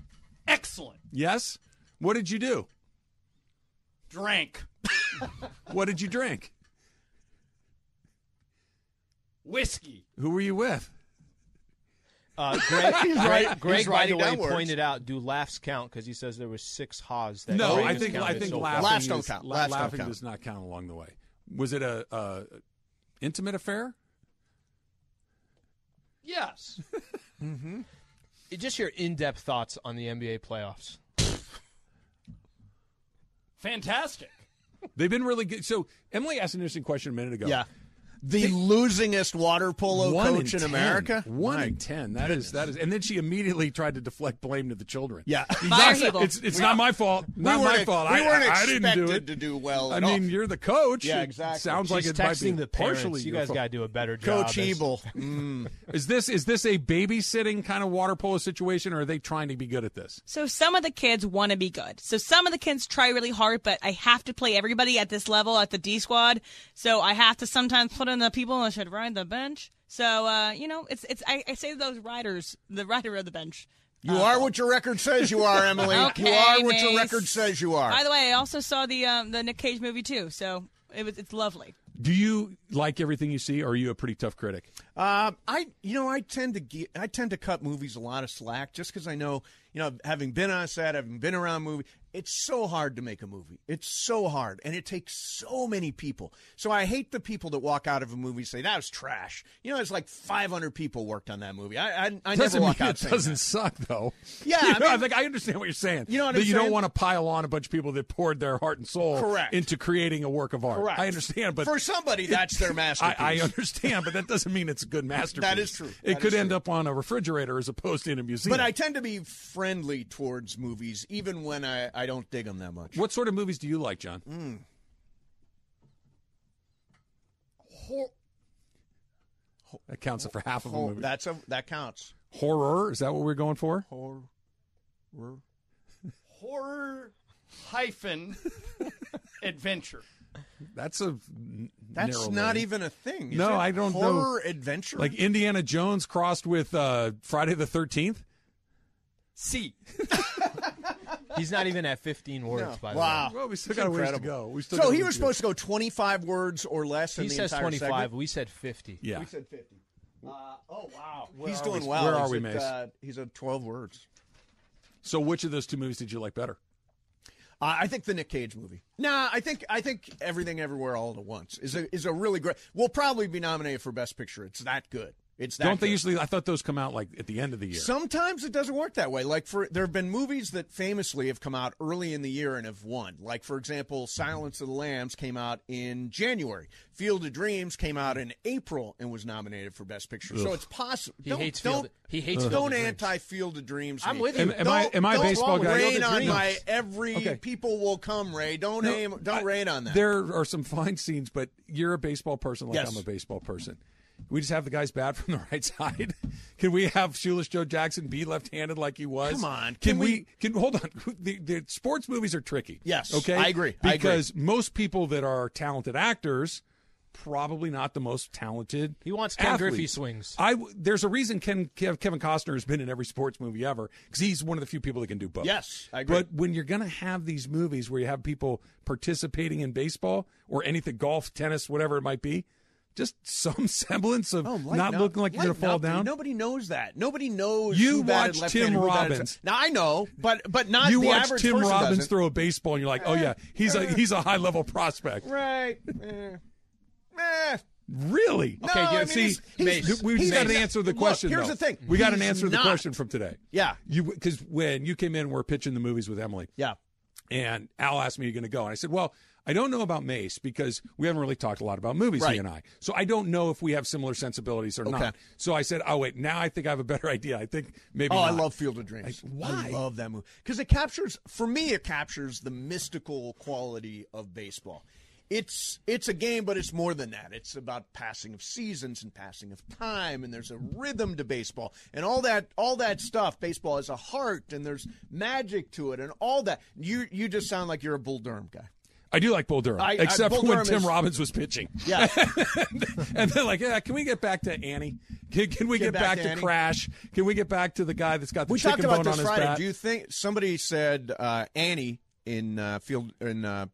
Speaker 7: Excellent.
Speaker 1: Yes. What did you do?
Speaker 7: Drank
Speaker 1: What did you drink?
Speaker 7: whiskey.
Speaker 1: Who were you with?
Speaker 2: Uh, Greg,
Speaker 8: He's
Speaker 2: Greg,
Speaker 8: right-
Speaker 2: Greg
Speaker 8: he's
Speaker 2: by the way,
Speaker 8: down words.
Speaker 2: pointed out do laughs count because he says there were six haws. That
Speaker 1: No, I think I think
Speaker 2: so far.
Speaker 1: laughing,
Speaker 8: Laughs don't count.
Speaker 1: la-
Speaker 8: Laughs don't
Speaker 1: laughing
Speaker 8: count.
Speaker 1: does not count along the way. Was it a, a intimate affair?
Speaker 7: Yes.
Speaker 2: Just your in-depth thoughts on the NBA playoffs.
Speaker 7: Fantastic.
Speaker 1: They've been really good. So Emily asked an interesting question a minute ago.
Speaker 8: Yeah. The losingest water polo
Speaker 1: One
Speaker 8: coach in,
Speaker 1: 10.
Speaker 8: America.
Speaker 1: One
Speaker 8: My
Speaker 1: in ten. That is that is. And then she immediately tried to deflect blame to the children.
Speaker 8: Yeah.
Speaker 3: Fire Hebo.
Speaker 1: It's it's not my fault. Not
Speaker 8: we
Speaker 1: my fault.
Speaker 8: We
Speaker 1: I,
Speaker 8: weren't
Speaker 1: I didn't do it.
Speaker 8: to do well.
Speaker 1: I mean,
Speaker 8: all.
Speaker 1: you're the coach.
Speaker 8: Yeah,
Speaker 1: It
Speaker 8: exactly.
Speaker 1: sounds like
Speaker 2: She's
Speaker 1: it might be
Speaker 2: texting the parents.
Speaker 1: partially
Speaker 2: You
Speaker 1: your
Speaker 2: guys
Speaker 1: fault.
Speaker 2: got to do a better job.
Speaker 8: Coach
Speaker 2: as-
Speaker 8: Ebel. Mm.
Speaker 1: Is this is this a babysitting kind of water polo situation, or are they trying to be good at this?
Speaker 3: So some of the kids want to be good. So some of the kids try really hard, but I have to play everybody at this level at the D squad. So I have to sometimes put in the people that should ride the bench. So uh, you know, it's it's I, I say those riders, the rider of the bench.
Speaker 8: You are what your record says you are, Emily. you are what your record says you are.
Speaker 3: By the way, I also saw the um, the Nick Cage movie too. So it was it's lovely.
Speaker 1: Do you like everything you see, or are you a pretty tough critic?
Speaker 8: Um, I, you know, I tend to ge- I tend to cut movies a lot of slack just because I know, you know, having been on set, having been around movie, it's so hard to make a movie. It's so hard, and it takes so many people. So I hate the people that walk out of a movie and say that was trash. You know, it's like 500 people worked on that movie. I, I, I never walk out
Speaker 1: it
Speaker 8: saying
Speaker 1: doesn't
Speaker 8: that.
Speaker 1: suck though.
Speaker 8: Yeah,
Speaker 1: You
Speaker 8: I
Speaker 1: know,
Speaker 8: mean-
Speaker 1: think I understand what you're saying.
Speaker 8: You know what
Speaker 1: that
Speaker 8: I'm
Speaker 1: you don't want to pile on a bunch of people that poured their heart and soul
Speaker 8: Correct.
Speaker 1: into creating a work of art.
Speaker 8: Correct.
Speaker 1: I understand, but
Speaker 8: for somebody, that's their
Speaker 1: I,
Speaker 8: masterpiece.
Speaker 1: I understand, but that doesn't mean it's a good masterpiece.
Speaker 8: That is true.
Speaker 1: It
Speaker 8: That
Speaker 1: could end
Speaker 8: true.
Speaker 1: up on a refrigerator as opposed to in a museum.
Speaker 8: But I tend to be friendly towards movies, even when I, I don't dig them that much.
Speaker 1: what sort of movies do you like, John?
Speaker 8: Mm.
Speaker 1: That counts for half of a movie.
Speaker 8: that's a that counts.
Speaker 1: Horror is that what we're going for?
Speaker 8: Horror.
Speaker 7: Horror hyphen adventure.
Speaker 1: That's a n-
Speaker 8: That's not
Speaker 1: lane.
Speaker 8: even a thing. is
Speaker 1: No,
Speaker 8: it?
Speaker 1: I don't know.
Speaker 8: Horror adventure.
Speaker 1: like Indiana Jones crossed with uh, Friday the Thirteenth.
Speaker 7: C.
Speaker 2: He's not even at 15 words,
Speaker 8: No.
Speaker 2: by the
Speaker 8: Wow.
Speaker 2: way.
Speaker 1: Well, we still got a ways to
Speaker 8: incredible.
Speaker 1: go. We still
Speaker 8: so he was supposed to go 25 words or less in
Speaker 2: He
Speaker 8: the
Speaker 2: says 25.
Speaker 8: segment.
Speaker 2: We said 50.
Speaker 1: Yeah.
Speaker 8: We said 50. Uh, oh wow,
Speaker 1: Where
Speaker 8: he's doing
Speaker 1: we-
Speaker 8: well.
Speaker 1: where
Speaker 8: He's
Speaker 1: are we,
Speaker 8: at,
Speaker 1: Mace?
Speaker 8: Uh, he's at 12 words.
Speaker 1: So, which of those two movies did you like better?
Speaker 8: Uh, I think the Nick Cage movie. Nah, I think I think Everything Everywhere All at Once is a is a really great. We'll probably be nominated for Best Picture. It's that good. It's that
Speaker 1: Don't they
Speaker 8: good.
Speaker 1: usually? I thought those come out like at the end of the year.
Speaker 8: Sometimes it doesn't work that way. Like for there have been movies that famously have come out early in the year and have won. Like for example, Silence of the Lambs came out in January. Field of Dreams came out in April and was nominated for Best Picture. So it's possible.
Speaker 2: He
Speaker 8: don't,
Speaker 2: hates
Speaker 8: don't,
Speaker 2: Field- he hates Field
Speaker 8: Don't
Speaker 2: of Dreams.
Speaker 8: anti Field of Dreams.
Speaker 2: I'm
Speaker 8: me.
Speaker 2: with you.
Speaker 1: Am- am I-
Speaker 8: Don't-
Speaker 1: am I a
Speaker 8: don't
Speaker 1: baseball guy?
Speaker 8: Rain on
Speaker 2: Dreams.
Speaker 8: my every
Speaker 1: Okay.
Speaker 8: people will come. Ray, don't
Speaker 1: No,
Speaker 8: aim. Don't
Speaker 1: I-
Speaker 8: rain on that.
Speaker 1: There are some fine scenes, but you're a baseball person like
Speaker 8: Yes.
Speaker 1: I'm a baseball person. We just have the guys bad from the right side. Can we have Shoeless Joe Jackson be left-handed like he was?
Speaker 8: Come on.
Speaker 1: Can,
Speaker 8: Can
Speaker 1: we,
Speaker 8: we-
Speaker 1: Can hold on. The, the sports movies are tricky.
Speaker 8: Yes,
Speaker 1: Okay.
Speaker 8: I agree. I agree.
Speaker 1: Because most people that are talented actors, probably not the most talented.
Speaker 2: He wants Ken
Speaker 1: athletes.
Speaker 2: Griffey swings.
Speaker 1: I there's a reason Ken Kevin Costner has been in every sports movie ever because he's one of the few people that can do both.
Speaker 8: Yes, I agree.
Speaker 1: But when you're going to have these movies where you have people participating in baseball or anything, golf, tennis, whatever it might be, just some semblance of
Speaker 8: Oh,
Speaker 1: not looking like you're going to fall
Speaker 8: up, dude.
Speaker 1: down.
Speaker 8: Nobody knows that. Nobody knows.
Speaker 1: You watch Tim Robbins.
Speaker 8: Now I know, but but not
Speaker 1: you
Speaker 8: the
Speaker 1: watch
Speaker 8: average
Speaker 1: Tim Robbins
Speaker 8: doesn't.
Speaker 1: throw a baseball, and you're like, oh yeah, he's a he's a high level prospect.
Speaker 8: Right. Eh. Eh.
Speaker 1: Really?
Speaker 8: No,
Speaker 1: okay,
Speaker 8: I mean,
Speaker 1: see,
Speaker 8: he's- he's-
Speaker 1: we
Speaker 8: he's
Speaker 1: got to answer the
Speaker 8: look,
Speaker 1: question.
Speaker 8: here's
Speaker 1: though.
Speaker 8: the thing.
Speaker 1: We got to answer the question from today.
Speaker 8: Yeah.
Speaker 1: You because when you came in, we we're pitching the movies with Emily.
Speaker 8: Yeah.
Speaker 1: And Al asked me, "You're you going to go?" And I said, "Well, I don't know about Mace because we haven't really talked a lot about movies,
Speaker 8: Right.
Speaker 1: he and I. So I don't know if we have similar sensibilities or
Speaker 8: Okay.
Speaker 1: not." So I said, "Oh wait, now I think I have a better idea. I think maybe."
Speaker 8: Oh, I love Field of Dreams.
Speaker 1: Like, why?
Speaker 8: I love that movie because it captures, for me, it captures the mystical quality of baseball. It's it's a game, but it's more than that. It's about passing of seasons and passing of time, and there's a rhythm to baseball, and all that all that stuff. Baseball has a heart, and there's magic to it, and all that. You you just sound like you're a Bull Durham guy.
Speaker 1: I do like Bull Durham,
Speaker 8: I- I-
Speaker 1: except
Speaker 8: Bull
Speaker 1: for when
Speaker 8: Durham
Speaker 1: Tim
Speaker 8: is-
Speaker 1: Robbins was pitching.
Speaker 8: Yeah.
Speaker 1: and they're like, "Yeah, can we get back to Annie? Can, can we get,
Speaker 8: Get back
Speaker 1: back,
Speaker 8: to
Speaker 1: to,
Speaker 8: Annie?
Speaker 1: Crash? Can we get back to the guy that's got the
Speaker 8: we
Speaker 1: chicken
Speaker 8: talked about
Speaker 1: bone
Speaker 8: this
Speaker 1: on his
Speaker 8: Friday.
Speaker 1: bat?"
Speaker 8: Do you think somebody said uh, Annie in uh, Field in uh,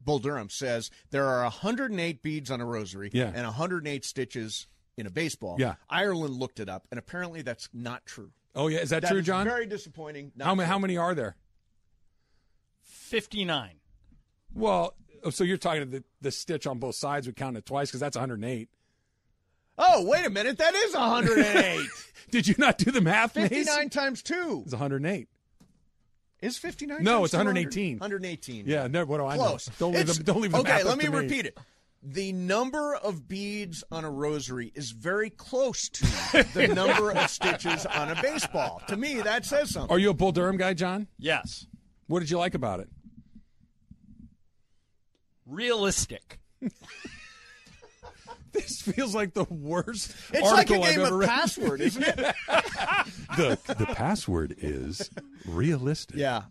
Speaker 8: Bull Durham says there are 108 beads on a rosary
Speaker 1: Yeah.
Speaker 8: and 108 stitches in a baseball?
Speaker 1: Yeah.
Speaker 8: Ireland looked it up, and apparently that's not true.
Speaker 1: oh yeah, is that,
Speaker 8: That
Speaker 1: true,
Speaker 8: is
Speaker 1: John?
Speaker 8: Very disappointing.
Speaker 1: How many?
Speaker 8: true.
Speaker 1: How many are there?
Speaker 7: Fifty nine.
Speaker 1: Well, oh, so you're talking the the stitch on both sides would count it twice because that's 108.
Speaker 8: Oh, wait a minute. That is 108.
Speaker 1: Did you not do the math? Mace?
Speaker 8: 59 times two
Speaker 1: It's 108.
Speaker 8: is 59.
Speaker 1: No,
Speaker 8: times
Speaker 1: it's
Speaker 8: two
Speaker 1: 118.
Speaker 8: 118.
Speaker 1: Yeah, no, what do I
Speaker 8: Close.
Speaker 1: know? Don't leave
Speaker 8: It's-
Speaker 1: them. Don't leave them.
Speaker 8: Okay, let me repeat it. The number of beads on a rosary is very close to the number of stitches on a baseball. To me, that says something.
Speaker 1: Are you a Bull Durham guy, John?
Speaker 7: Yes.
Speaker 1: What did you like about it?
Speaker 7: Realistic.
Speaker 1: This feels like the worst
Speaker 8: it's like a
Speaker 1: article I've
Speaker 8: game
Speaker 1: ever
Speaker 8: of
Speaker 1: read.
Speaker 8: password, isn't it?
Speaker 1: the the password is realistic.
Speaker 8: yeah.